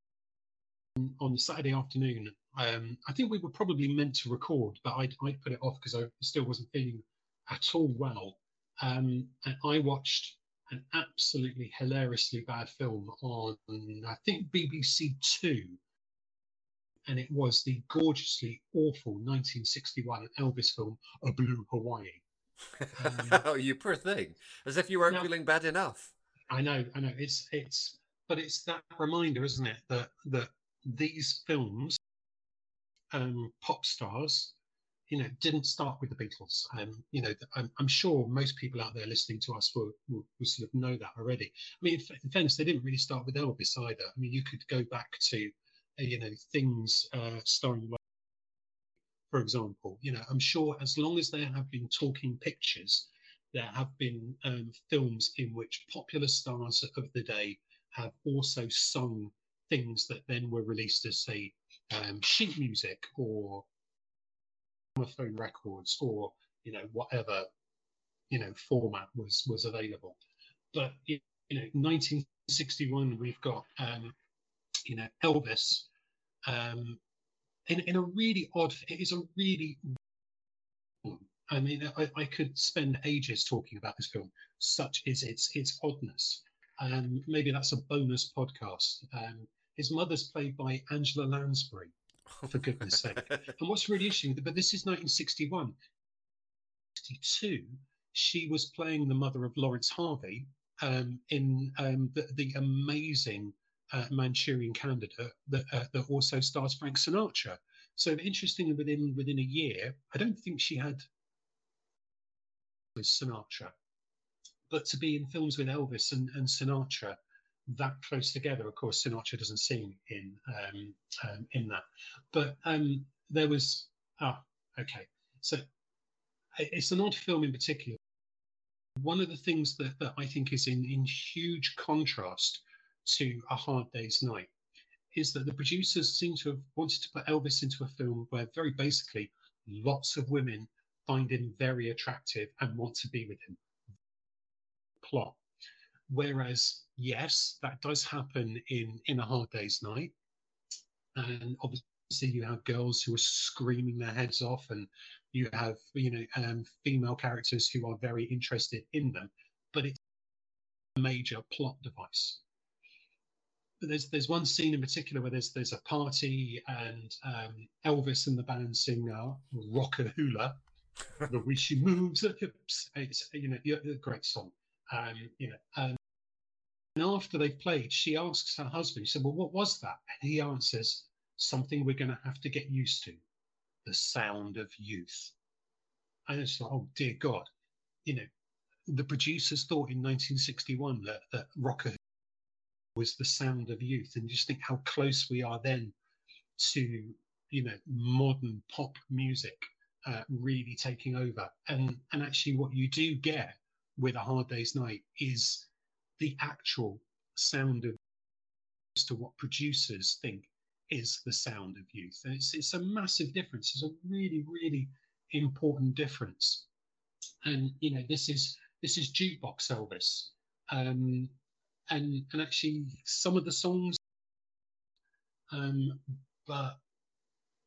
on Saturday afternoon. Um, I think we were probably meant to record, but I'd, I'd put it off because I still wasn't feeling at all well. Um, and I watched an absolutely hilariously bad film on, I think, BBC Two. And it was the gorgeously awful 1961 Elvis film, A Blue Hawaii. Um, oh, you poor thing! As if you weren't now, feeling bad enough. I know, I know. It's it's, but it's that reminder, isn't it, that that these films, um, pop stars, you know, didn't start with the Beatles. Um, you know, I'm, I'm, sure most people out there listening to us will, will, will sort of know that already. I mean, in, in, fairness, they didn't really start with Elvis either. I mean, you could go back to, uh, you know, things uh, starring, for example. You know, I'm sure as long as there have been talking pictures, there have been um, films in which popular stars of the day have also sung things that then were released as, say, um, sheet music or phone records or you know whatever you know format was was available. But you know, 1961, we've got um, you know Elvis um, in in a really odd. It is a really I mean, I, I, could spend ages talking about this film. Such is its its oddness. Um, maybe that's a bonus podcast. Um, his mother's played by Angela Lansbury, for goodness sake. And what's really interesting, but this is 1961. 62, she was playing the mother of Laurence Harvey um, in um, the, the, amazing uh, Manchurian Candidate that, uh, that also stars Frank Sinatra. So interestingly, within within a year, I don't think she had with Sinatra, but to be in films with Elvis and, and Sinatra that close together. Of course, Sinatra doesn't sing in um, um, in that, but um, there was ah okay. So it's an odd film in particular. One of the things that, that I think is in, in huge contrast to A Hard Day's Night is that the producers seem to have wanted to put Elvis into a film where very basically lots of women find him very attractive and want to be with him. Plot. Whereas yes, that does happen in in a hard day's night, and obviously you have girls who are screaming their heads off, and you have you know um, female characters who are very interested in them, but it's a major plot device. there's there's one scene in particular where there's there's a party and um, Elvis and the band sing uh, Rock-A-Hula, the way she moves her hips. It's you know a great song. Um, you know, and after they've played, she asks her husband. She said, "Well, what was that?" And he answers, "Something we're going to have to get used to, the sound of youth." And it's like, oh dear God, you know, the producers thought in 1961 that that Rocker was the sound of youth, and just think how close we are then to you know modern pop music uh, really taking over. And and actually, what you do get with a Hard Day's Night is the actual sound of as to what producers think is the sound of youth. And it's it's a massive difference. It's a really really important difference. And you know, this is this is jukebox Elvis. Um, and and actually some of the songs um, but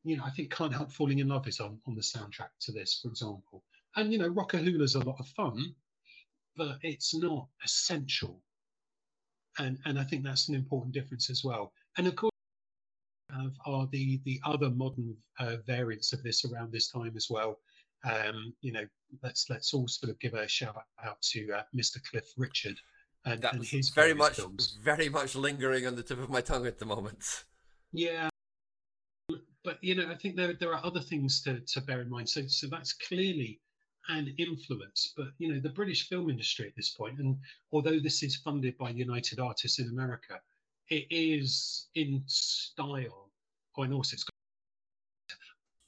you know, I think Can't Help Falling in Love is on, on the soundtrack to this, for example. And, you know, Rock-A-Hula's a lot of fun, but it's not essential. And, and I think that's an important difference as well. And of course, are the, the other modern uh, variants of this around this time as well. Um, you know, let's let's all sort of give a shout out to uh, Mr. Cliff Richard and, and his very much films. very much lingering on the tip of my tongue at the moment. Yeah, but you know, I think there there are other things to, to bear in mind. So so that's clearly an influence. But you know, the British film industry at this point, and although this is funded by United Artists in America, it is in style. Oh, and also it's got.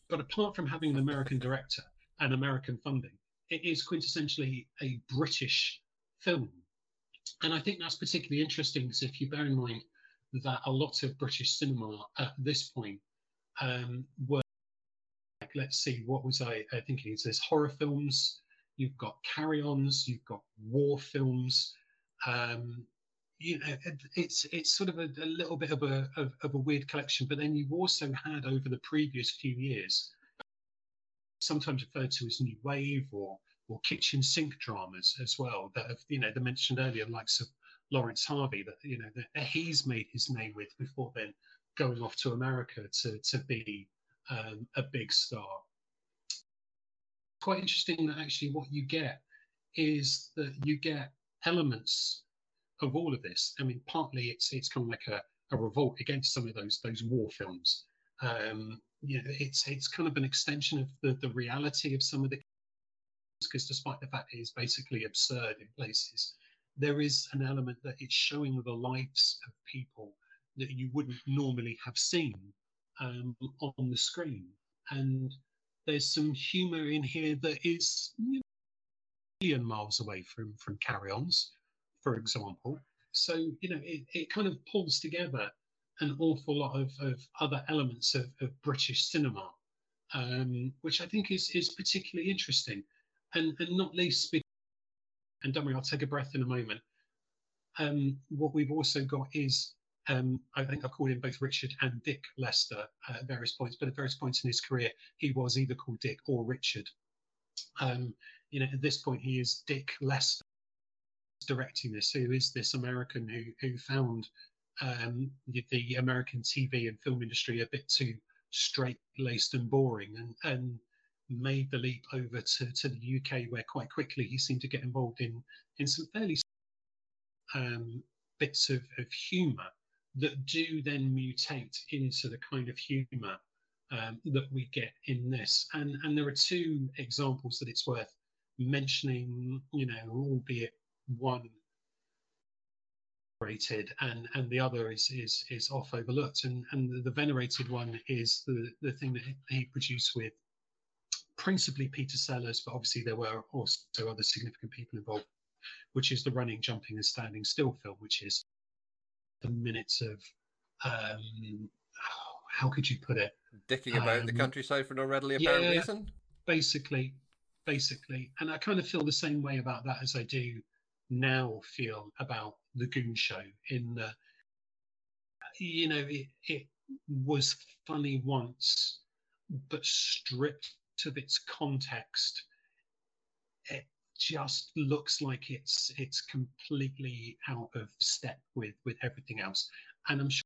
But apart from having an American director and American funding, it is quintessentially a British film. And I think that's particularly interesting because if you bear in mind that a lot of British cinema at this point um, were like, let's see, what was I uh, thinking? It says horror films, you've got carry-ons, you've got war films. Um, you know, it's it's sort of a, a little bit of a of, of, a weird collection. But then you've also had over the previous few years, sometimes referred to as new wave or or kitchen sink dramas as well. That have you know, they mentioned earlier, likes of Laurence Harvey, that you know that he's made his name with before then going off to America to to be um, a big star. Quite interesting that actually what you get is that you get elements of all of this. I mean, partly it's it's kind of like a, a revolt against some of those those war films. Um, you know, it's it's kind of an extension of the the reality of some of the because despite the fact it is basically absurd in places, there is an element that it's showing the lives of people that you wouldn't normally have seen um, on the screen. And there's some humour in here that is you know, million miles away from from carry-ons, for example. So you know, it, it kind of pulls together an awful lot of, of other elements of, of British cinema, um, which I think is is particularly interesting, and and not least. And don't worry, I'll take a breath in a moment. Um, what we've also got is um, I think I've called him both Richard and Dick Lester at various points, but at various points in his career, he was either called Dick or Richard. Um, you know, at this point, he is Dick Lester directing this, who is this American who who found um, the, the, American TV and film industry a bit too straight laced and boring, and and made the leap over to, to the UK, where quite quickly he seemed to get involved in in some fairly um, bits of, of humour that do then mutate into the kind of humour um, that we get in this. And and there are two examples that it's worth mentioning. You know, albeit one rated and and the other is is is off overlooked. And and the, the venerated one is the the thing that he produced with principally Peter Sellers, but obviously there were also other significant people involved, which is the running, jumping, and standing still film, which is the minutes of um, how could you put it? Dicking about um, the countryside for no readily apparent yeah, reason. Basically, basically, and I kind of feel the same way about that as I do now feel about the Goon Show. In the, you know, it, it was funny once, but stripped of its context, just looks like it's it's completely out of step with with everything else. And I'm sure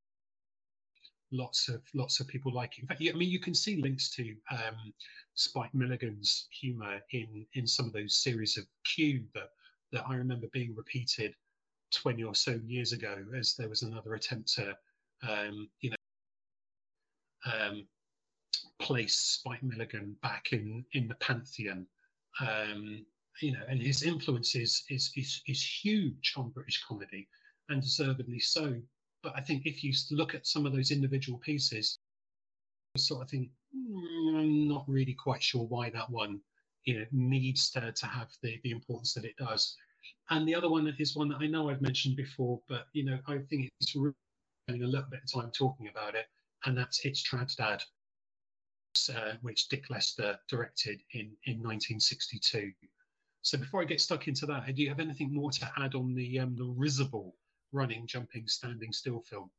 lots of lots of people like it. In fact, I mean, you can see links to um, Spike Milligan's humor in in some of those series of Q that that I remember being repeated 20 or so years ago, as there was another attempt to, um, you know, um, place Spike Milligan back in in the pantheon. Um, you know, and his influence is, is is is huge on British comedy, and deservedly so. But I think if you look at some of those individual pieces, sort of think, mm, I'm not really quite sure why that one, you know, needs to, to have the, the importance that it does. And the other one is one that I know I've mentioned before, but you know, I think it's really spending a little bit of time talking about it, and that's It's Trad Dad, uh, which Dick Lester directed in, in 1962. So before I get stuck into that, do you have anything more to add on the um, the risible running, jumping, standing still film?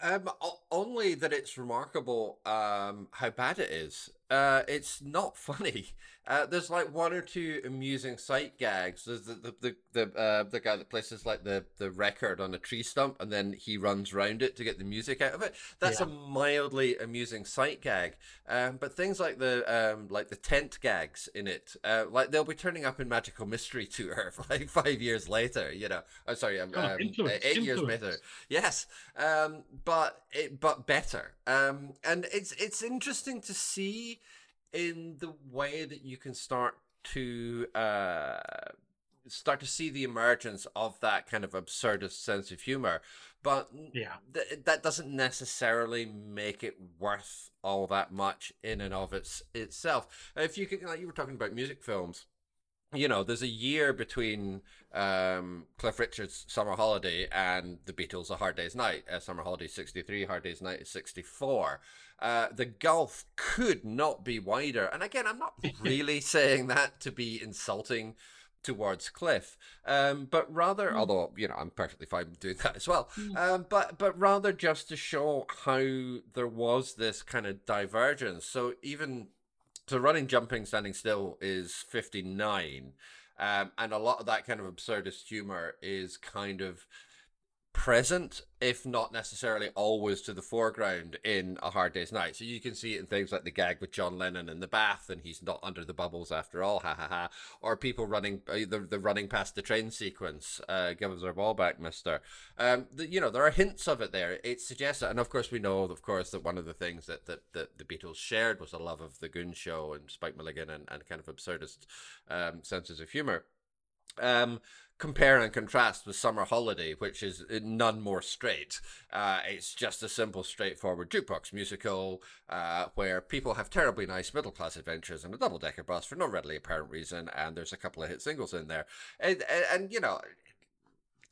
Um, only that it's remarkable um, how bad it is. Uh, it's not funny. Uh, there's like one or two amusing sight gags. There's the the the the, uh, the guy that places like the, the record on a tree stump, and then he runs round it to get the music out of it. That's yeah. a mildly amusing sight gag. Um, but things like the um, like the tent gags in it, uh, like they'll be turning up in Magical Mystery Tour like five years later. You know, I'm sorry, um, oh, eight influence. years later. Yes, um, but it but better. Um, and it's it's interesting to see in the way that you can start to uh, start to see the emergence of that kind of absurdist sense of humor but yeah. th- that doesn't necessarily make it worth all that much in and of its itself. If you can like you were talking about music films you know, there's a year between um, Cliff Richard's Summer Holiday and the Beatles' A Hard Day's Night. Uh, Summer Holiday 63, Hard Day's Night is 64. Uh, the gulf could not be wider. And again, I'm not really saying that to be insulting towards Cliff, um, but rather, mm. although you know I'm perfectly fine doing that as well, mm. um, but but rather just to show how there was this kind of divergence. So even so running, jumping, standing still is 59. Um, and a lot of that kind of absurdist humor is kind of present, if not necessarily always to the foreground in A Hard Day's Night. So you can see it in things like the gag with John Lennon in the bath and he's not under the bubbles after all, ha ha ha. Or people running, uh, the, the running past the train sequence, uh, give us our ball back, mister. Um, the, you know, there are hints of it there. It suggests. And of course, we know, of course, that one of the things that, that, that the Beatles shared was a love of the Goon Show and Spike Milligan and, and kind of absurdist um, senses of humor. Um, compare and contrast with Summer Holiday, which is none more straight. Uh, it's just a simple, straightforward jukebox musical uh, where people have terribly nice middle class adventures in a double decker bus for no readily apparent reason, and there's a couple of hit singles in there. And, and, and you know,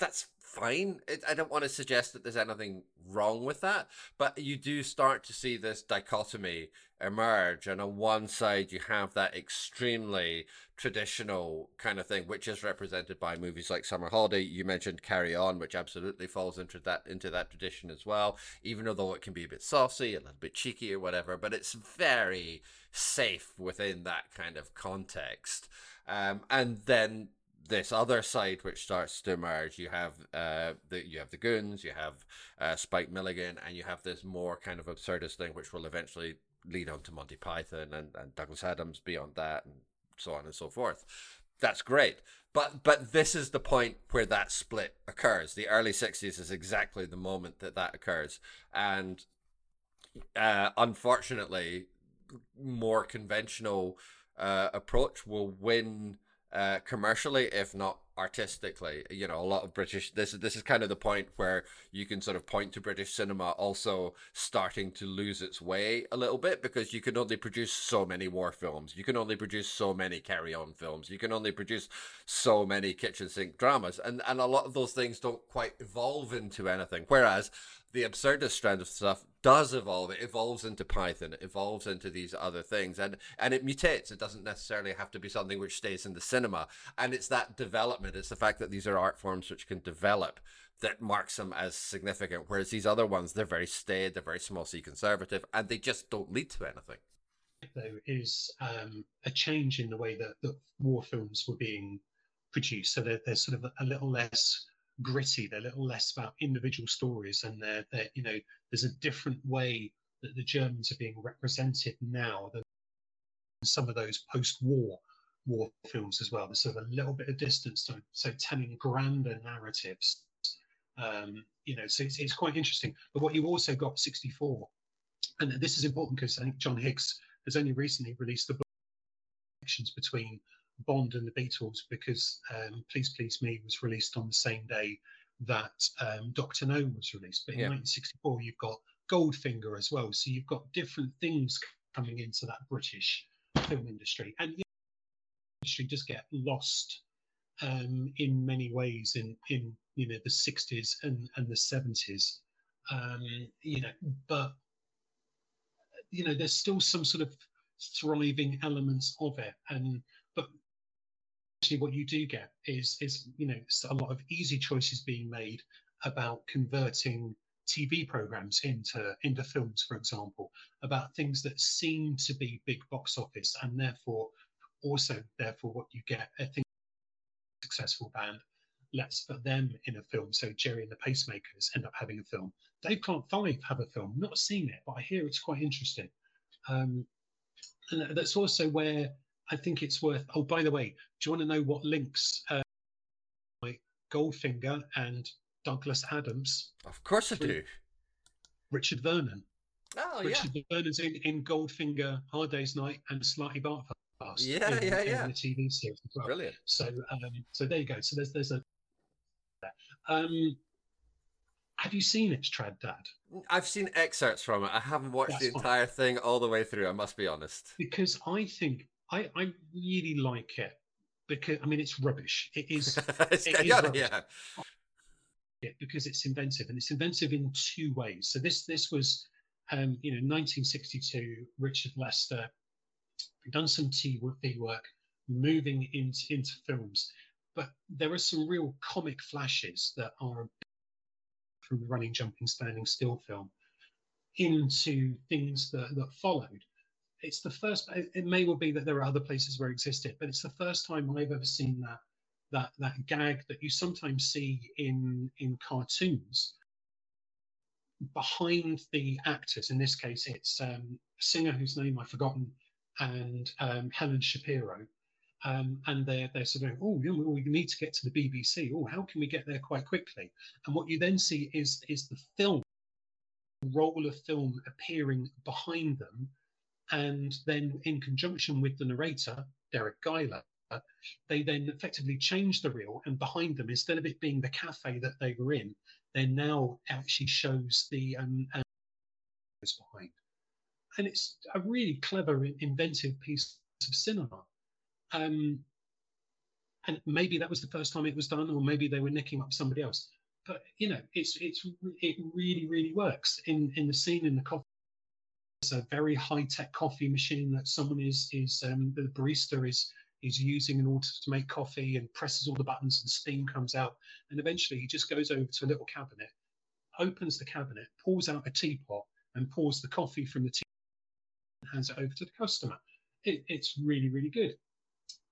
that's fine. It, I don't want to suggest that there's anything wrong with that, but you do start to see this dichotomy emerge. And on one side, you have that extremely traditional kind of thing, which is represented by movies like Summer Holiday. You mentioned Carry On, which absolutely falls into that into that tradition as well. Even though it can be a bit saucy, a little bit cheeky, or whatever, but it's very safe within that kind of context. Um, and then this other side which starts to emerge. You have uh, the you have the goons, you have uh, Spike Milligan, and you have this more kind of absurdist thing, which will eventually lead on to Monty Python and, and Douglas Adams beyond that, and so on and so forth. That's great, but but this is the point where that split occurs. The early '60s is exactly the moment that that occurs, and uh, unfortunately, more conventional uh, approach will win uh, commercially, if not artistically. You know, a lot of British. This is this is kind of the point where you can sort of point to British cinema also starting to lose its way a little bit because you can only produce so many war films. You can only produce so many carry on films. You can only produce so many kitchen sink dramas, and and a lot of those things don't quite evolve into anything. Whereas the absurdist strand of stuff does evolve. It evolves into Python. It evolves into these other things, and and it mutates. It doesn't necessarily have to be something which stays in the cinema. And it's that development. It's the fact that these are art forms which can develop that marks them as significant. Whereas these other ones, they're very staid, they're very small c conservative, and they just don't lead to anything. Though is um, a change in the way that, that war films were being produced. So they're sort of a little less gritty. They're a little less about individual stories, and they're, they're you know there's a different way that the Germans are being represented now than some of those post-war war films as well. There's sort of a little bit of distance to so telling grander narratives. Um, you know, so it's, it's quite interesting. But what you also got 64, and this is important because I think John Hicks has only recently released the book between Bond and the Beatles because um, Please Please Me was released on the same day that um, Doctor No was released. But in yeah. 1964, you've got Goldfinger as well. So you've got different things coming into that British film industry, and yeah, industry just get lost um, in many ways in in you know the 60s and and the 70s. Um, you know, but you know, there's still some sort of thriving elements of it, and actually what you do get is is you know a lot of easy choices being made about converting TV programs into into films, for example, about things that seem to be big box office, and therefore also therefore what you get a thing successful band. Let's put them in a film. So Gerry and the Pacemakers end up having a film. Dave Clark Five have a film. Not seen it, but I hear it's quite interesting. Um, and that's also where I think it's worth. Oh, by the way, do you want to know what links uh, my Goldfinger and Douglas Adams? Of course I do. Richard Vernon. Oh, Richard yeah. Vernon's in, in Goldfinger, Hard Day's Night, and Slartibartfast. Yeah, in, yeah, yeah. In the TV series as well. Brilliant. So, um, so there you go. So there's there's a. Um, have you seen It's Trad Dad? I've seen excerpts from it. I haven't watched That's the entire fine. thing all the way through. I must be honest. Because I think I, I really like it. Because I mean, it's rubbish. It is. it's, it yeah, yeah. It because it's inventive, and it's inventive in two ways. So this this was, um, you know, 1962. Richard Lester done some TV work, moving into into films, but there are some real comic flashes that are from the running, jumping, standing still film into things that, that followed. It's the first. It may well be that there are other places where it existed, but it's the first time I've ever seen that that that gag that you sometimes see in in cartoons behind the actors. In this case, it's um, a singer whose name I've forgotten and um, Helen Shapiro um, and they're they're sort of oh we need to get to the BBC. Oh, how can we get there quite quickly? And what you then see is is the film roll of film appearing behind them, and then in conjunction with the narrator Deryck Guyler, they then effectively change the reel, and behind them, instead of it being the cafe that they were in, then now actually shows the um, um behind, and it's a really clever, inventive piece of cinema. Um, and maybe that was the first time it was done, or maybe they were nicking up somebody else. But you know, it's it's it really really works in in the scene in the coffee. It's a very high tech coffee machine that someone is is um, the barista is is using in order to make coffee and presses all the buttons and steam comes out. And eventually he just goes over to a little cabinet, opens the cabinet, pulls out a teapot and pours the coffee from the teapot and hands it over to the customer. It, it's really, really good.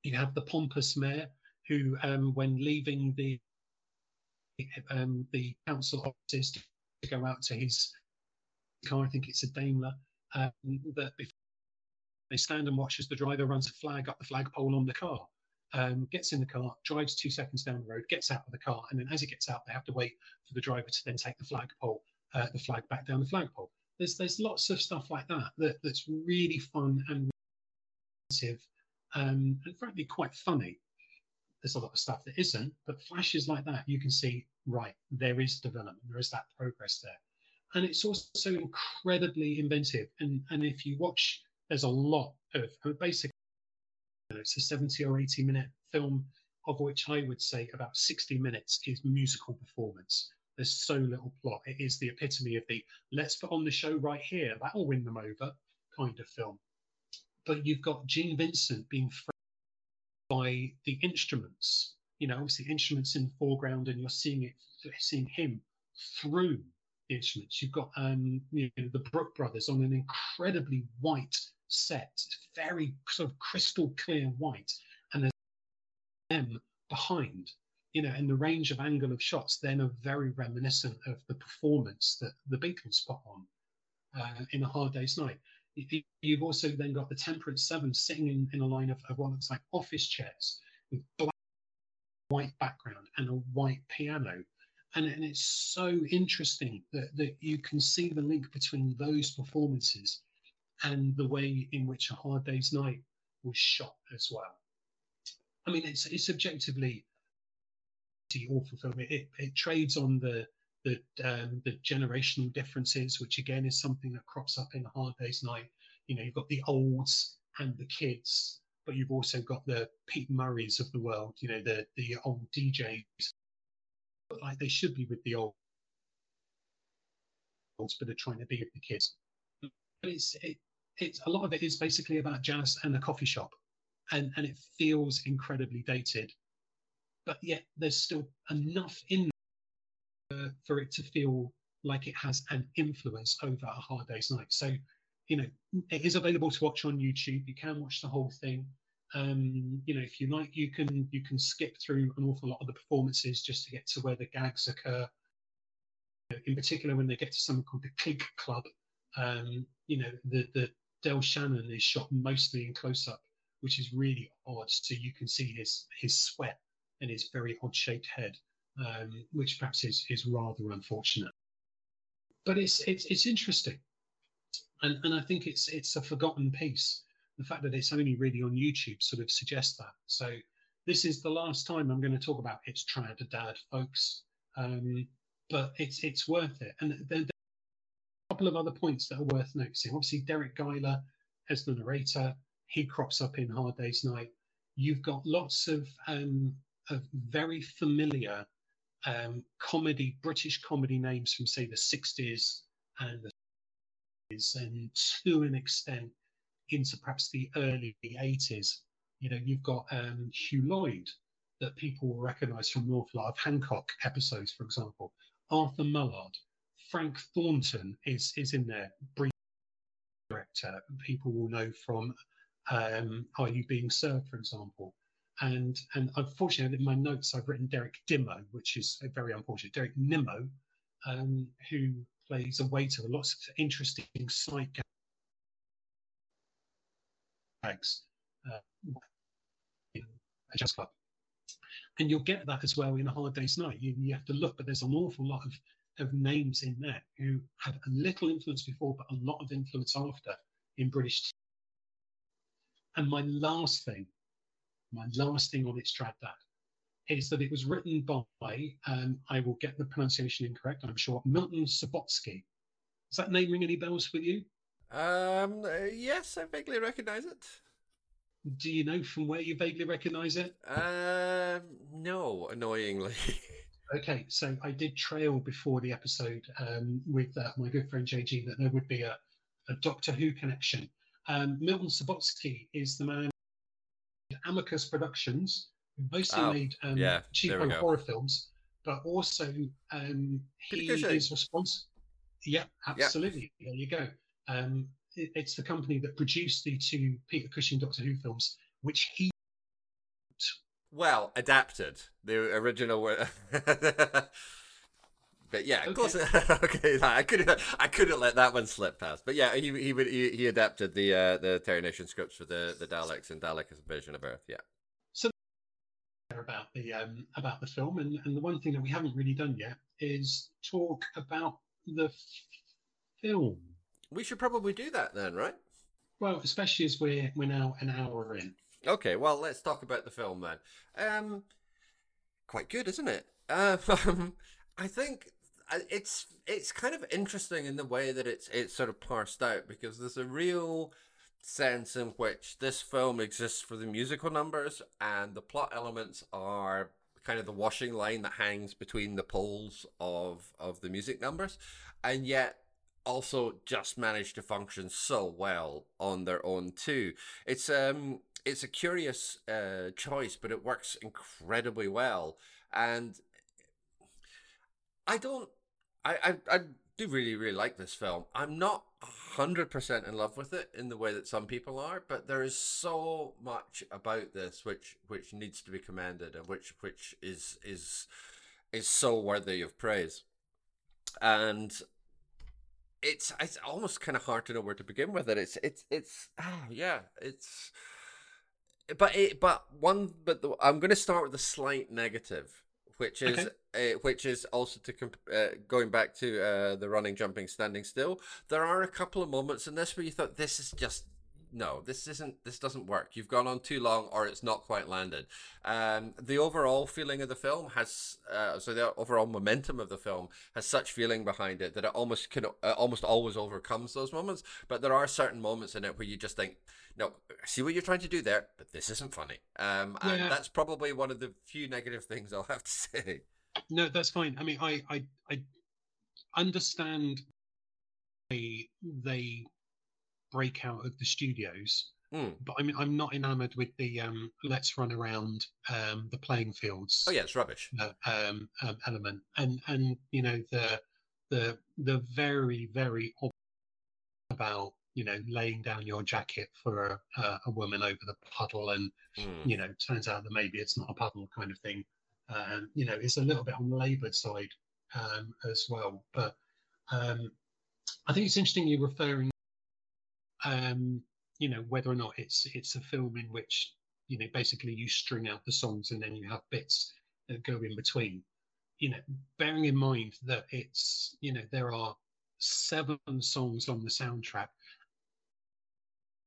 You have the pompous mayor who, um, when leaving the um, the council offices to go out to his car, I think it's a Daimler, um, that they stand and watch as the driver runs a flag up the flagpole on the car. Um, gets in the car, drives two seconds down the road, gets out of the car, and then as he gets out, they have to wait for the driver to then take the flagpole, uh, the flag back down the flagpole. There's there's lots of stuff like that, that that's really fun and um, and frankly quite funny. There's a lot of stuff that isn't, but flashes like that, you can see, right, there is development, there is that progress there. And it's also incredibly inventive. And, and if you watch, there's a lot of, basically, you know, it's a 70 or 80 minute film, of which I would say about 60 minutes is musical performance. There's so little plot. It is the epitome of the let's put on the show right here, that'll win them over kind of film but you've got Gene Vincent being framed by the instruments. You know, obviously instruments in the foreground, and you're seeing it, seeing him through instruments. You've got um, you know, the Brook brothers on an incredibly white set, very sort of crystal clear white, and there's them behind, you know, and the range of angle of shots then are very reminiscent of the performance that the Beatles put on uh, in A Hard Day's Night. You've also then got the Temperance Seven sitting in, in a line of, of what looks like office chairs with black, white background and a white piano. And, and it's so interesting that, that you can see the link between those performances and the way in which A Hard Day's Night was shot as well. I mean, it's it's objectively awful film. It, it, it trades on the the um, the generational differences, which again is something that crops up in A Hard Day's Night. You know, you've got the olds and the kids, but you've also got the Pete Murrays of the world. You know, the the old DJs, like they should be with the old olds, but they're trying to be with the kids. But it's it, it's a lot of it is basically about jazz and the coffee shop, and and it feels incredibly dated, but yet there's still enough in there for it to feel like it has an influence over a hard day's night. So, you know, it is available to watch on YouTube. You can watch the whole thing. Um, you know, if you like, you can you can skip through an awful lot of the performances just to get to where the gags occur. In particular, when they get to something called the Clink Club, um, you know, the the Del Shannon is shot mostly in close up, which is really odd. So you can see his his sweat and his very odd shaped head, um, which perhaps is is rather unfortunate. But it's it's it's interesting, and and I think it's it's a forgotten piece. The fact that it's only really on YouTube sort of suggests that. So this is the last time I'm going to talk about it's Trad Dad, folks. Um, but it's it's worth it. And a couple of other points that are worth noticing. Obviously, Deryck Guyler as the narrator, he crops up in Hard Day's Night. You've got lots of um, of very familiar um, comedy, British comedy names from say the 60s and the 70s, and to an extent into perhaps the early 80s. You know, you've got um, Hugh Lloyd that people will recognise from an awful of Hancock episodes, for example. Arthur Mullard, Frank Thornton is is in there. Brief director, people will know from um, Are You Being Served, for example. And and unfortunately, in my notes, I've written Derek Dimmo, which is very unfortunate. Derek Nimmo, um, who plays a waiter lots of interesting side uh, in a jazz club. And you'll get that as well in a hard day's night. You, you have to look, but there's an awful lot of of names in there who had a little influence before, but a lot of influence after in British. And my last thing, my last thing on its Trad Dad is that it was written by, um, I will get the pronunciation incorrect, I'm sure, Milton Subotsky. Does that name ring any bells with you? Um, uh, yes, I vaguely recognize it. Do you know from where you vaguely recognize it? Uh, no, annoyingly. Okay, so I did trail before the episode um, with uh, my good friend JG that there would be a, a Doctor Who connection. Um, Milton Subotsky is the man Amicus Productions, who mostly oh, made um, yeah, cheapo horror films, but also um, he is responsible. Yeah, absolutely. Yep. There you go. Um, it, it's the company that produced the two Peter Cushing Doctor Who films, which he well, adapted the original. but yeah, of okay. course. okay, I couldn't. I couldn't let that one slip past. But yeah, he he he, he adapted the uh, the Terry Nation scripts for the the Daleks and Daleks' Invasion of Earth. Yeah. So about the um about the film, and and the one thing that we haven't really done yet is talk about the film. We should probably do that then, right? Well, especially as we're we're now an hour in. Okay, well, let's talk about the film then. Um, quite good, isn't it? Uh, I think uh, it's it's kind of interesting in the way that it's it's sort of parsed out because there's a real sense in which this film exists for the musical numbers and the plot elements are kind of the washing line that hangs between the poles of of the music numbers and yet also just manage to function so well on their own too it's um it's a curious uh, choice, but it works incredibly well. And I don't I, I, I do really, really like this film. I'm not 100% in love with it in the way that some people are, but there is so much about this which which needs to be commended and which which is is is so worthy of praise. And it's it's almost kind of hard to know where to begin with it. It's it's it's oh yeah, it's but it but one but the, I'm going to start with a slight negative which is okay. uh, which is also to comp- uh, going back to uh, the running, jumping, standing still. There are a couple of moments in this where you thought this is just no, this isn't. This doesn't work. You've gone on too long, or it's not quite landed. Um, the overall feeling of the film has, uh, so the overall momentum of the film has such feeling behind it that it almost can, uh, almost always overcomes those moments. But there are certain moments in it where you just think, no, see what you're trying to do there, but this isn't funny. Um, yeah. and that's probably one of the few negative things I'll have to say. No, that's fine. I mean, I, I, I understand they they break out of the studios. Mm. But I mean, I'm not enamored with the um, let's run around um, the playing fields. Oh yeah, it's rubbish. Uh, um, um element, and and you know the the the very very about you know laying down your jacket for a, a woman over the puddle, and mm. you know turns out that maybe it's not a puddle kind of thing. Um, you know, it's a little bit on the laboured side um, as well. But um, I think it's interesting you're referring um, you know whether or not it's it's a film in which you know basically you string out the songs and then you have bits that go in between. You know bearing in mind that it's you know there are seven songs on the soundtrack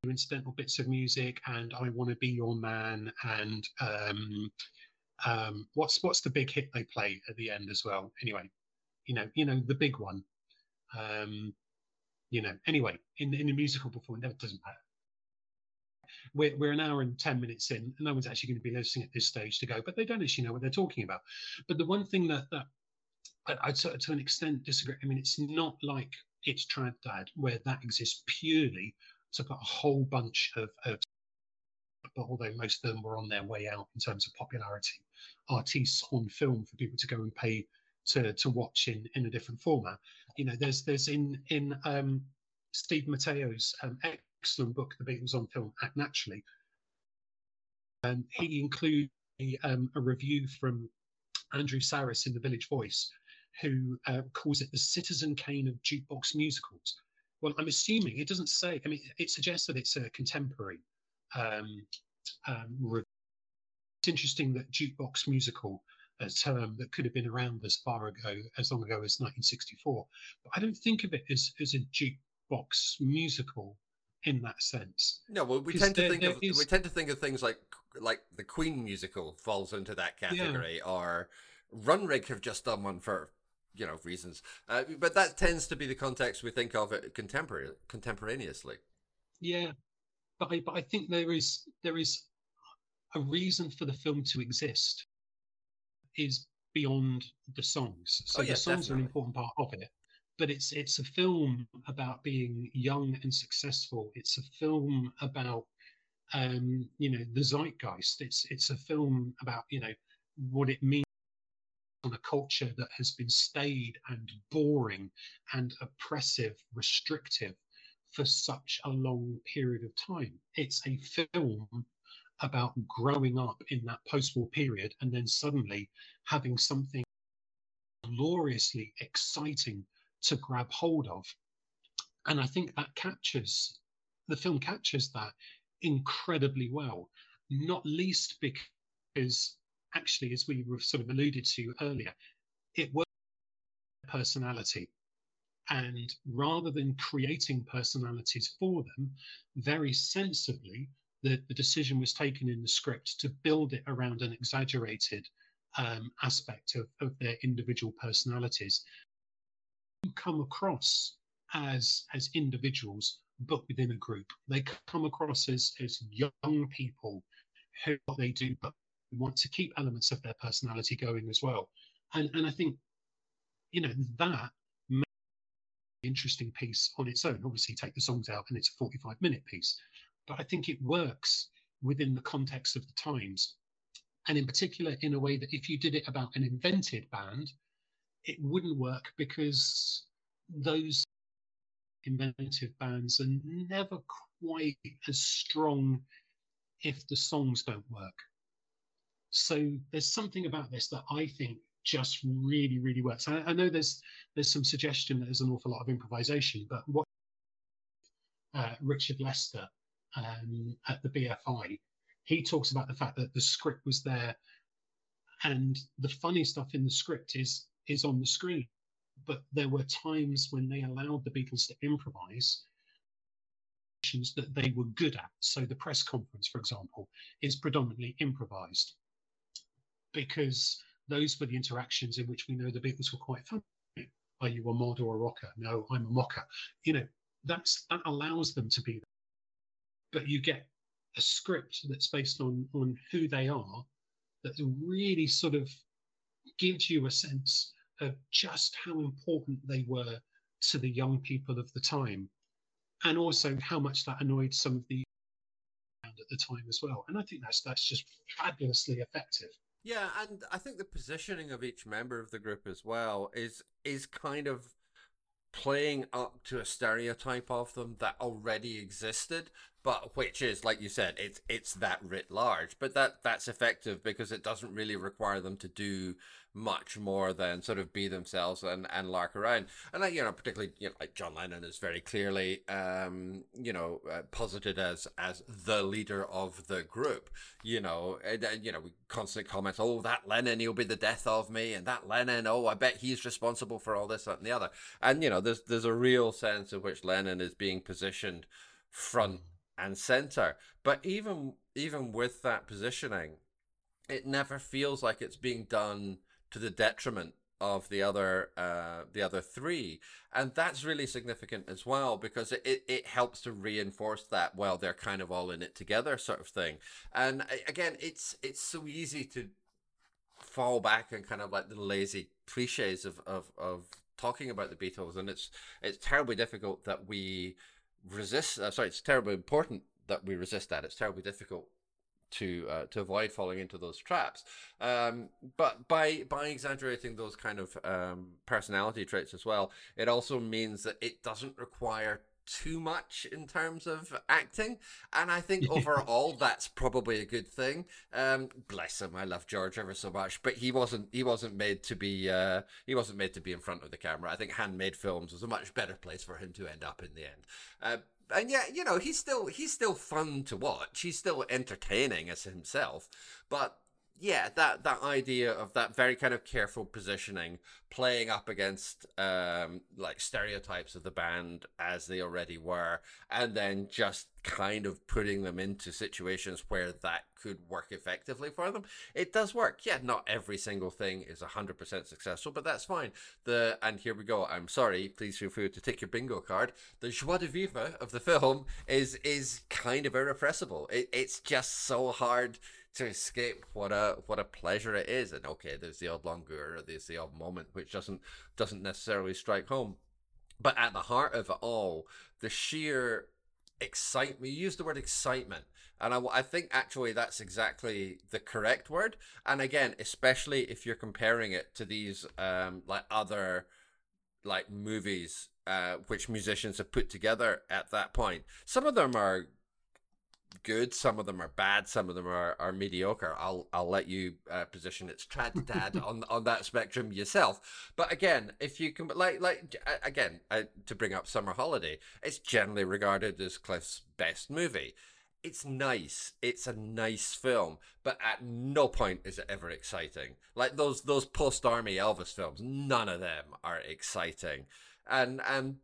incidental bits of music and i want to be your man and um um what's what's the big hit they play at the end as well? Anyway you know you know the big one. Um you know. Anyway, in in a musical performance, it doesn't matter. We're, we're an hour and 10 minutes in, and no one's actually going to be listening at this stage to go, but they don't actually know what they're talking about. But the one thing that, that I, to, to an extent disagree. I mean, it's not like it's Trad Dad, where that exists purely to put a whole bunch of, of but although most of them were on their way out in terms of popularity, artists on film for people to go and pay to to watch in in a different format. You know, there's there's in in um, Steve Matteo's um, excellent book, The Beatles on Film, Act Naturally. and he includes a, um, a review from Andrew Sarris in The Village Voice, who uh, calls it the Citizen Kane of jukebox musicals. Well, I'm assuming it doesn't say. I mean, it suggests that it's a contemporary um, um, It's interesting that jukebox musical a term that could have been around as far ago, as long ago as 1964. But I don't think of it as, as a jukebox musical in that sense. No, well, we tend to there, think there of is... we tend to think of things like like the Queen musical falls into that category, yeah. or Runrig have just done one for you know reasons. Uh, but that tends to be the context we think of it contemporary contemporaneously. Yeah, but I, but I think there is there is a reason for the film to exist is beyond the songs. So oh, yeah, the songs definitely. are an important part of it. But it's it's a film about being young and successful. It's a film about um, you know the zeitgeist. It's it's a film about you know what it means on a culture that has been staid and boring and oppressive, restrictive for such a long period of time. It's a film about growing up in that post-war period and then suddenly having something gloriously exciting to grab hold of. And I think that captures the film captures that incredibly well, not least because actually, as we sort of alluded to earlier, it was personality. And rather than creating personalities for them, very sensibly, the, the decision was taken in the script to build it around an exaggerated um, aspect of, of their individual personalities. You come across as as individuals, but within a group. They come across as as young people who what they do, but want to keep elements of their personality going as well. And and I think, you know, that interesting piece on its own. Obviously, take the songs out and it's a 45 minute piece but I think it works within the context of the times. And in particular, in a way that if you did it about an invented band, it wouldn't work because those inventive bands are never quite as strong if the songs don't work. So there's something about this that I think just really, really works. I, I know there's there's some suggestion that there's an awful lot of improvisation, but what uh, Richard Lester um, at the BFI, he talks about the fact that the script was there, and the funny stuff in the script is is on the screen. But there were times when they allowed the Beatles to improvise that they were good at. So the press conference, for example, is predominantly improvised because those were the interactions in which we know the Beatles were quite funny. Are you a mod or a rocker? No, I'm a mocker. You know, that's that allows them to be. But you get a script that's based on on who they are that really sort of gives you a sense of just how important they were to the young people of the time and also how much that annoyed some of the at the time as well. And i think that's that's just fabulously effective. Yeah, and I think the positioning of each member of the group as well is is kind of playing up to a stereotype of them that already existed but which is like you said it's it's that writ large but that that's effective because it doesn't really require them to do much more than sort of be themselves and and lark around. And like you know particularly you know like John Lennon is very clearly um you know uh, posited as as the leader of the group you know and, and you know we constant comments oh that Lennon he'll be the death of me and that Lennon oh I bet he's responsible for all this that, and the other. And you know there's there's a real sense in which Lennon is being positioned front and center. But even even with that positioning, it never feels like it's being done to the detriment of the other uh, the other three, and that's really significant as well because it, it, helps to reinforce that well they're kind of all in it together sort of thing. And again, it's it's so easy to fall back and kind of like the lazy cliches of, of, of talking about the Beatles, and it's it's terribly difficult that we resist. Uh, sorry, it's terribly important that we resist that. It's terribly difficult to uh, to avoid falling into those traps. Um, but by by exaggerating those kind of um, personality traits as well, it also means that it doesn't require too much in terms of acting and i think overall that's probably a good thing um bless him i love george ever so much but he wasn't he wasn't made to be uh he wasn't made to be in front of the camera i think handmade films was a much better place for him to end up in the end uh, and yeah, you know, he's still he's still fun to watch. He's still entertaining as himself. But yeah, that that idea of that very kind of careful positioning, playing up against um, like stereotypes of the band as they already were, and then just kind of putting them into situations where that could work effectively for them. It does work. Yeah, not every single thing is hundred percent successful, but that's fine. The and here we go. I'm sorry. Please feel free to take your bingo card. The joie de vivre of the film is is kind of irrepressible. It, it's just so hard to escape what a what a pleasure it is. And okay, there's the odd langueur, or there's the odd moment which doesn't doesn't necessarily strike home. But at the heart of it all, the sheer excitement. You use the word excitement, and I, I think actually that's exactly the correct word. And again, especially if you're comparing it to these um, like other like movies uh, which musicians have put together at that point. Some of them are good. Some of them are bad. Some of them are, are mediocre. I'll I'll let you uh, position its trad dad on on that spectrum yourself. But again, if you can like like again uh, to bring up Summer Holiday, it's generally regarded as Cliff's best movie. It's nice. It's a nice film, but at no point is it ever exciting. Like those those post army Elvis films, none of them are exciting. And and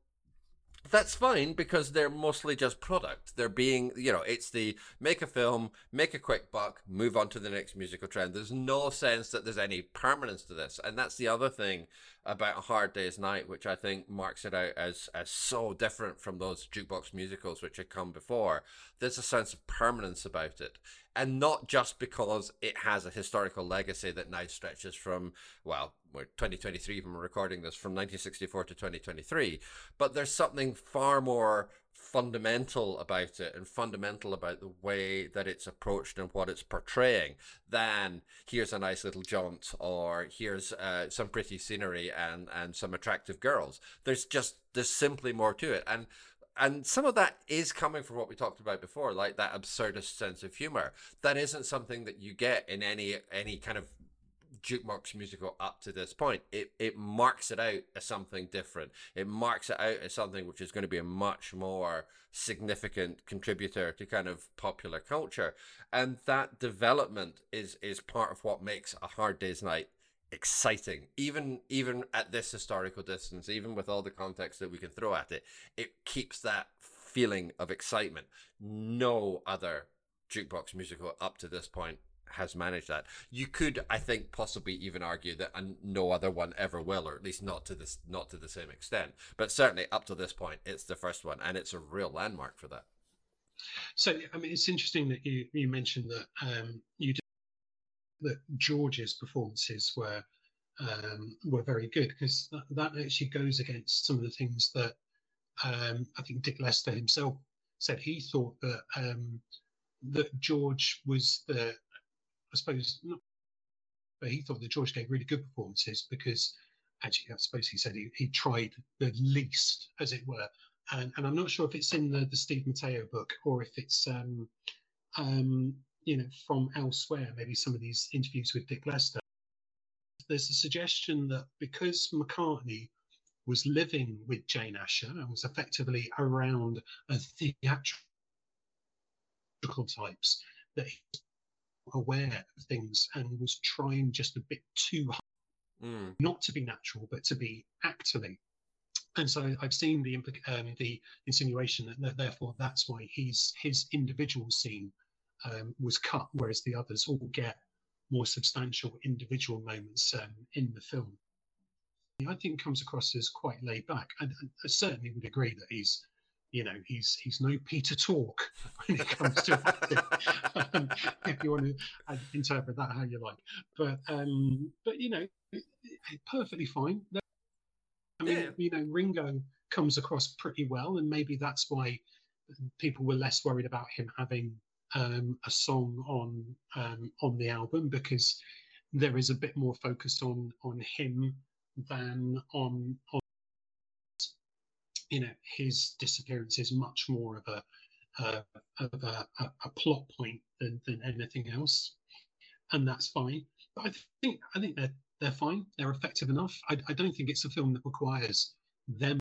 that's fine because they're mostly just product. They're being, you know, it's the make a film, make a quick buck, move on to the next musical trend. There's no sense that there's any permanence to this. And that's the other thing about A Hard Day's Night, which I think marks it out as, as so different from those jukebox musicals which had come before. There's a sense of permanence about it. and not just because it has a historical legacy that now stretches from well, we're 2023 when we're recording this from 1964 to 2023, but there's something far more fundamental about it and fundamental about the way that it's approached and what it's portraying than here's a nice little jaunt or here's uh, some pretty scenery and and some attractive girls. There's just there's simply more to it. And and some of that is coming from what we talked about before like that absurdist sense of humor. That isn't something that you get in any any kind of jukebox musical up to this point. It it marks it out as something different. It marks it out as something which is going to be a much more significant contributor to kind of popular culture. And that development is is part of what makes a hard day's night exciting even even at this historical distance even with all the context that we can throw at it it keeps that feeling of excitement no other jukebox musical up to this point has managed that. You could, I think, possibly even argue that no other one ever will, or at least not to this, not to the same extent. But certainly up to this point, it's the first one, and it's a real landmark for that. So, I mean, it's interesting that you you mentioned that um, you did, that George's performances were um, were very good because that, that, actually goes against some of the things that um, I think Dick Lester himself said. He thought that um, that George was the I suppose, not, but he thought that George gave really good performances because actually, I suppose he said he, he tried the least, as it were. And, and I'm not sure if it's in the, the Steve Matteo book or if it's, um, um, you know, from elsewhere, maybe some of these interviews with Dick Lester. There's a suggestion that because McCartney was living with Jane Asher and was effectively around a theatrical types, that he aware of things and was trying just a bit too hard, mm. not to be natural, but to be actorly. And so I've seen the um, the insinuation that, that, therefore that's why he's his individual scene um, was cut, whereas the others all get more substantial individual moments um, in the film. I think comes across as quite laid back. and I certainly would agree that he's you know, he's he's no Peter Tork when it comes to acting. um, if you want to uh, interpret that how you like, but um, but you know, perfectly fine. I mean, yeah. you know, Ringo comes across pretty well, and maybe that's why people were less worried about him having um, a song on um, on the album because there is a bit more focus on on him than on on you know his disappearance is much more of a uh, of a, a, a, plot point than, than anything else, and that's fine. But I think I think they're they're fine. They're effective enough. I, I don't think it's a film that requires them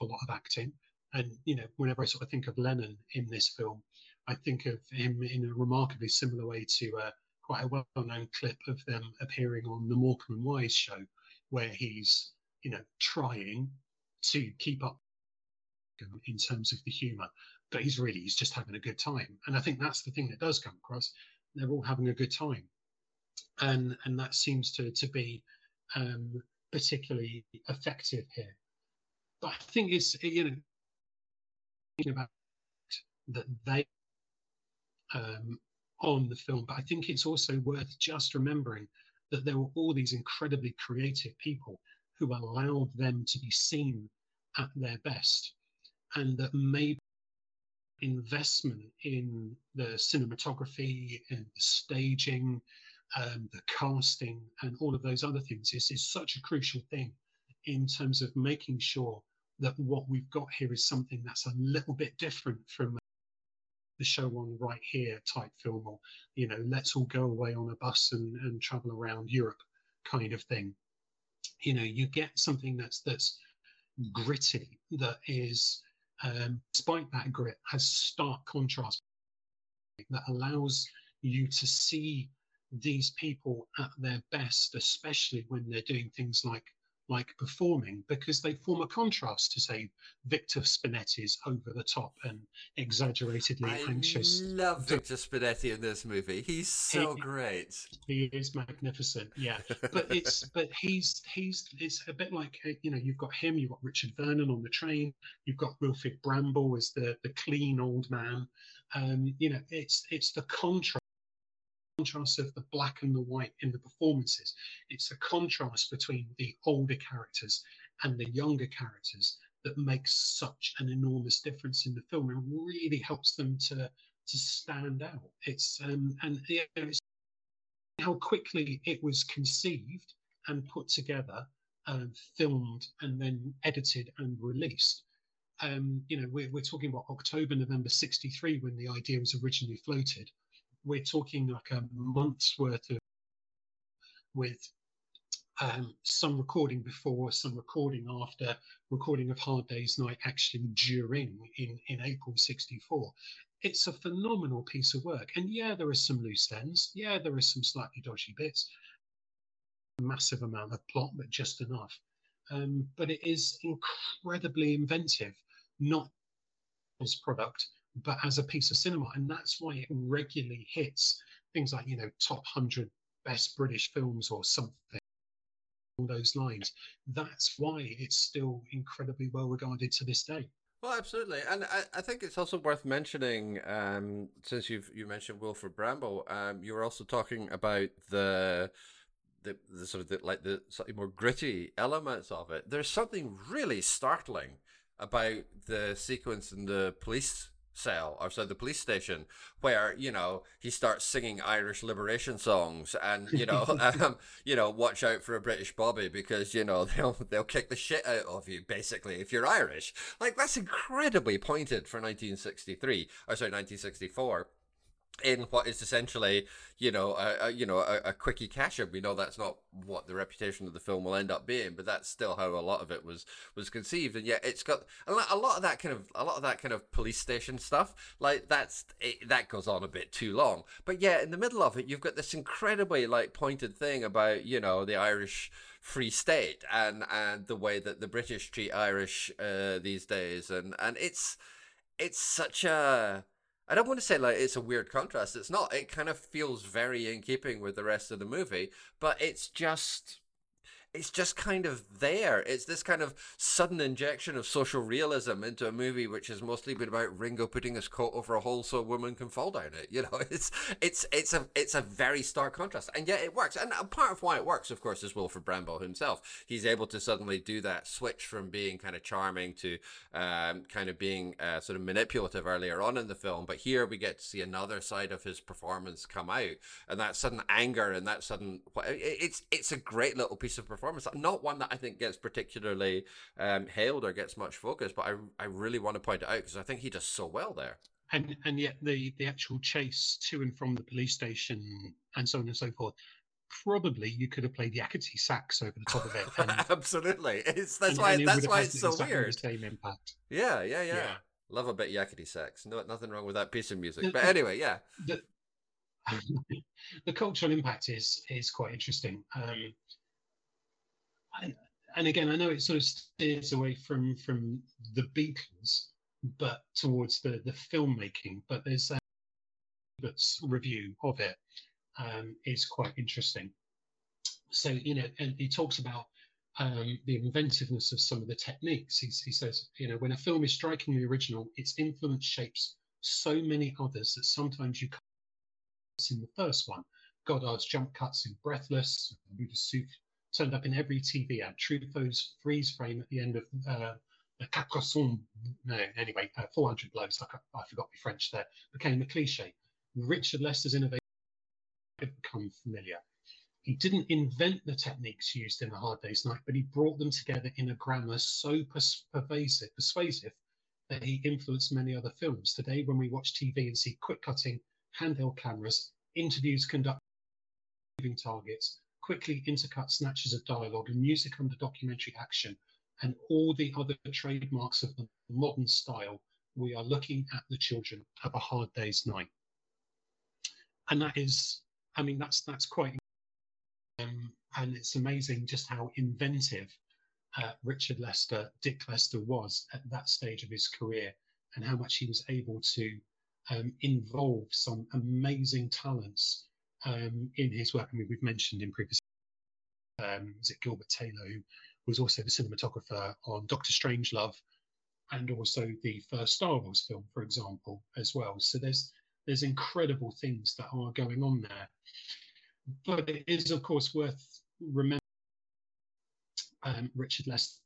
a lot of acting. And you know, whenever I sort of think of Lennon in this film, I think of him in a remarkably similar way to uh, quite a well-known clip of them appearing on the Morecambe and Wise show, where he's you know trying to keep up in terms of the humor but he's really he's just having a good time. And i think that's the thing that does come across. They're all having a good time. And and that seems to to be um, particularly effective here. But i think it's you know about that they um, on the film but i think it's also worth just remembering that there were all these incredibly creative people who allowed them to be seen at their best, and that maybe investment in the cinematography and the staging, um, the casting, and all of those other things is, is such a crucial thing in terms of making sure that what we've got here is something that's a little bit different from the show on right here type film or you know let's all go away on a bus and, and travel around europe kind of thing. You know you get something that's that's gritty that is um, despite that grit has stark contrast that allows you to see these people at their best especially when they're doing things like like performing because they form a contrast to say Victor Spinetti's over the top and exaggeratedly I anxious. I love Victor Spinetti in this movie. He's so he, great. He is magnificent. Yeah, but it's but he's he's it's a bit like uh, you know you've got him, you've got Richard Vernon on the train, you've got Wilfrid Brambell as the the clean old man, Um, you know, it's it's the contrast contrast of the black and the white in the performances. It's the contrast between the older characters and the younger characters that makes such an enormous difference in the film and really helps them to to stand out. It's um, and it's how quickly it was conceived and put together, and filmed, and then edited and released. Um, you know, we're, we're talking about October, November 63 when the idea was originally floated. We're talking like a month's worth of with um, some recording before, some recording after, recording of Hard Day's Night actually during in, in April 64. It's a phenomenal piece of work. And yeah, there are some loose ends. Yeah, there are some slightly dodgy bits. Massive amount of plot, but just enough. Um, but it is incredibly inventive, not as product, but as a piece of cinema. And that's why it regularly hits things like, you know, top 100 best British films or something those lines. That's why it's still incredibly well regarded to this day. Well, absolutely, and I, I think it's also worth mentioning, um, since you've you mentioned Wilfrid Brambell, um, you were also talking about the the, the sort of the, like the slightly more gritty elements of it. There's something really startling about the sequence in the police cell outside the police station where you know he starts singing irish liberation songs and you know um, you know watch out for a british bobby because you know they'll they'll kick the shit out of you basically if you're irish. Like that's incredibly pointed for 1963 or sorry 1964 in what is essentially, you know, a, a you know a, a, quickie cash in. We know that's not what the reputation of the film will end up being, but that's still how a lot of it was was conceived. And yet, it's got a lot, of that kind of a lot of that kind of police station stuff. Like that's it, that goes on a bit too long. But yeah, in the middle of it, you've got this incredibly like pointed thing about you know the Irish free state and and the way that the British treat Irish uh, these days, and and it's it's such a I don't want to say like it's a weird contrast. It's not. It kind of feels very in keeping with the rest of the movie, but it's just it's just kind of there. It's this kind of sudden injection of social realism into a movie which has mostly been about Ringo putting his coat over a hole so a woman can fall down it. You know, it's it's it's a it's a very stark contrast, and yet it works. And part of why it works, of course, is Wilfrid Brambell himself. He's able to suddenly do that switch from being kind of charming to um, kind of being uh, sort of manipulative earlier on in the film. But here we get to see another side of his performance come out, and that sudden anger and that sudden it's it's a great little piece of performance performance. Not one that I think gets particularly um, hailed or gets much focus, but I I really want to point it out because I think he does so well there. And and yet the the actual chase to and from the police station and so on and so forth. Probably you could have played Yakety sax over the top of it. And, Absolutely, it's that's and, why and that's why it's so weird. Same impact. Yeah, yeah, yeah, yeah. Love a bit Yakety sax. No, nothing wrong with that piece of music. But anyway, yeah. The, the cultural impact is is quite interesting. Um, and again, I know it sort of steers away from from the Beatles, but towards the the filmmaking. But there's a review of it um, is quite interesting. So you know, and he talks about um, the inventiveness of some of the techniques. He, he says, you know, when a film is strikingly original, its influence shapes so many others that sometimes you can't in the first one. Godard's jump cuts in Breathless, Suit turned up in every TV ad. Truffaut's freeze frame at the end of uh, the no, anyway, uh, 400 blows, I, I forgot my French there, became a cliche. Richard Lester's innovation had become familiar. He didn't invent the techniques used in A Hard Day's Night, but he brought them together in a grammar so pervasive, persuasive that he influenced many other films. Today, when we watch TV and see quick cutting, handheld cameras, interviews conducted moving targets, quickly intercut snatches of dialogue and music under documentary action and all the other trademarks of the modern style, we are looking at the children of a hard day's night. And that is, I mean, that's that's quite, um, and it's amazing just how inventive uh, Richard Lester, Dick Lester was at that stage of his career, and how much he was able to um, involve some amazing talents um, in his work. I mean, we've mentioned in previous, um, is it Gilbert Taylor, who was also the cinematographer on Doctor Strangelove, and also the first Star Wars film, for example, as well. So there's there's incredible things that are going on there. But it is, of course, worth remembering um, Richard Lester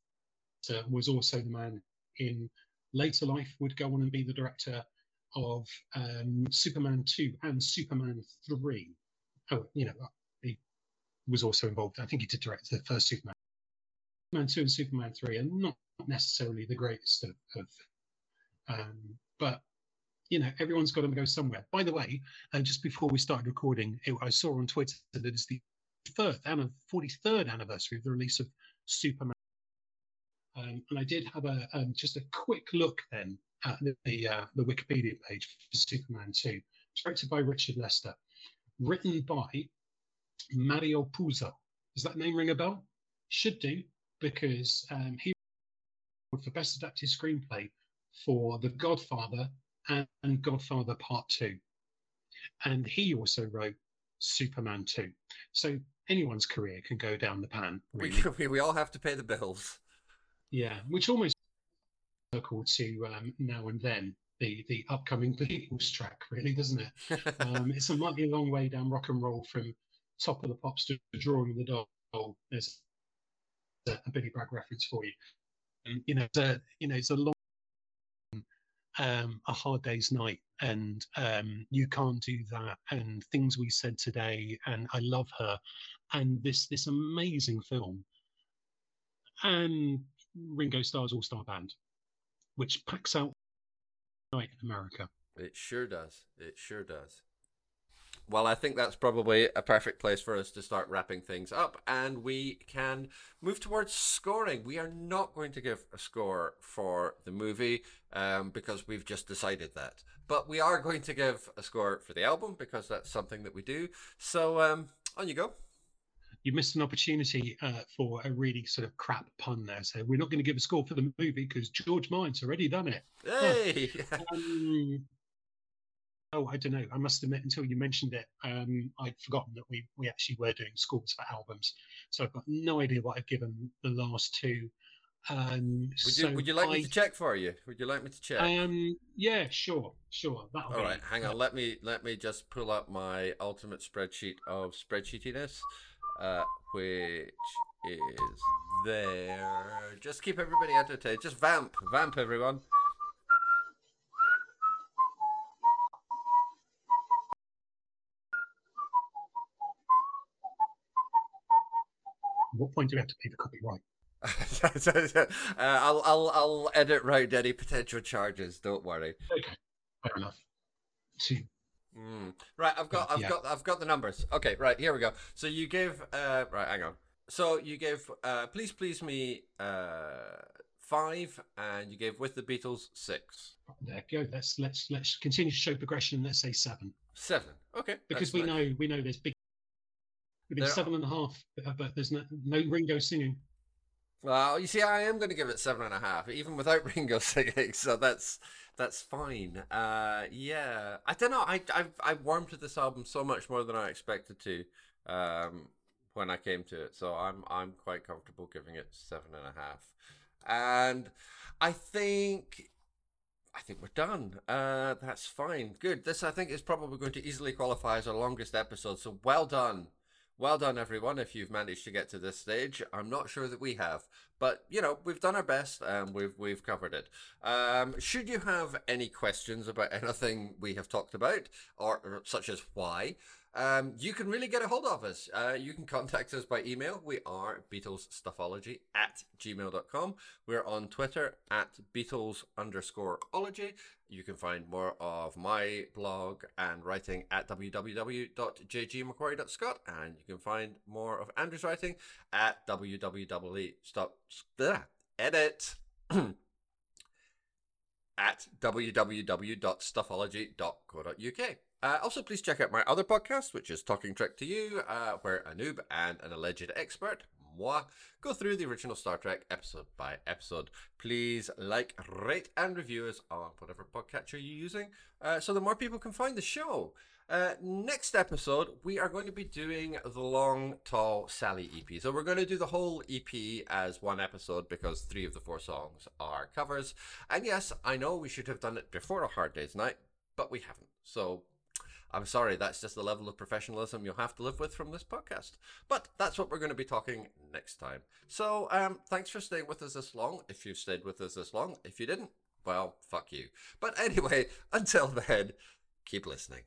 was also the man in later life would go on and be the director of um, Superman 2 and Superman 3. Oh, you know, he was also involved. I think he did direct the first Superman. Superman 2 and Superman 3 are not necessarily the greatest of, of um, but you know, everyone's got to go somewhere. By the way, uh, just before we started recording, it, I saw on Twitter that it's the third and 43rd anniversary of the release of Superman. Um, and I did have a um, just a quick look then at the uh, the Wikipedia page for Superman 2, directed by Richard Lester, written by Mario Puzo. Does that name ring a bell? Should do, because um, he wrote for Best Adapted Screenplay for The Godfather and, and Godfather Part 2. And he also wrote Superman 2. So anyone's career can go down the pan. Really. We, we all have to pay the bills. Yeah, which almost circle to um, now and then the the upcoming Beatles track, really, doesn't it? um, it's a mighty long way down rock and roll from Top of the Pops to Drawing the Doll. There's a, a Billy Bragg reference for you. And, you know, it's a, you know, it's a long, um, a hard day's night, and um, you can't do that. And things we said today, and I love her, and this this amazing film, and Ringo Starr's All Star Band, which packs out night in America. It sure does. It sure does. Well, I think that's probably a perfect place for us to start wrapping things up, and we can move towards scoring. We are not going to give a score for the movie um, because we've just decided that, but we are going to give a score for the album because that's something that we do. So, um, on you go you missed an opportunity uh, for a really sort of crap pun there. So we're not going to give a score for the movie because George Mind's already done it. Hey. um, oh, I don't know. I must admit, until you mentioned it, um, I'd forgotten that we we actually were doing scores for albums. So I've got no idea what I've given the last two. Um, would you so Would you like I, me to check for you? Would you like me to check? Um, yeah, sure, sure. That'll All be, right, hang on. Let me let me just pull up my ultimate spreadsheet of spreadsheetiness uh, which is there. Just keep everybody entertained. Just vamp, vamp, everyone. what point do we have to pay the copyright? uh, I'll I'll I'll edit round any potential charges. Don't worry. Okay, fair enough. Two. Mm. Right, I've got, I've yeah. got, I've got the numbers. Okay, right here we go. So you gave, uh, right, hang on. So you gave, uh, please, please me, uh, five, and you gave with the Beatles six. There you go. Let's let's let's continue to show progression. Let's say seven. Seven. Okay. Because we know we know there's big. There's there seven and a half, but there's no no Ringo singing. Well, you see, I am going to give it seven and a half, even without Ringo singing. So that's that's fine. Uh, yeah, I don't know. I I I warmed to this album so much more than I expected to um, when I came to it. So I'm I'm quite comfortable giving it seven and a half. And I think I think we're done. Uh, that's fine. Good. This I think is probably going to easily qualify as our longest episode. So well done. Well done, everyone, if you've managed to get to this stage. I'm not sure that we have, but you know we've done our best and we've we've covered it. Um, should you have any questions about anything we have talked about, or, or such as why, um, you can really get a hold of us. Uh, you can contact us by email. We are BeatlesStuffology at gmail.com. We're on Twitter at Beatles underscore ology. You can find more of my blog and writing at www.jgmacquarie.scot and you can find more of Andrew's writing at www. Stop. Edit. at www.stuffology.co.uk. Uh, also, please check out my other podcast, which is Talking Trek to You, uh, where a noob and an alleged expert, moi, go through the original Star Trek episode by episode. Please like, rate, and review us on whatever podcatcher you're using uh, so that more people can find the show. Uh, next episode, we are going to be doing the Long Tall Sally EP. So we're going to do the whole EP as one episode because three of the four songs are covers. And yes, I know we should have done it before A Hard Day's Night, but we haven't. So I'm sorry, that's just the level of professionalism you'll have to live with from this podcast. But that's what we're going to be talking next time. So um, thanks for staying with us this long. If you've stayed with us this long, if you didn't, well, fuck you. But anyway, until then, keep listening.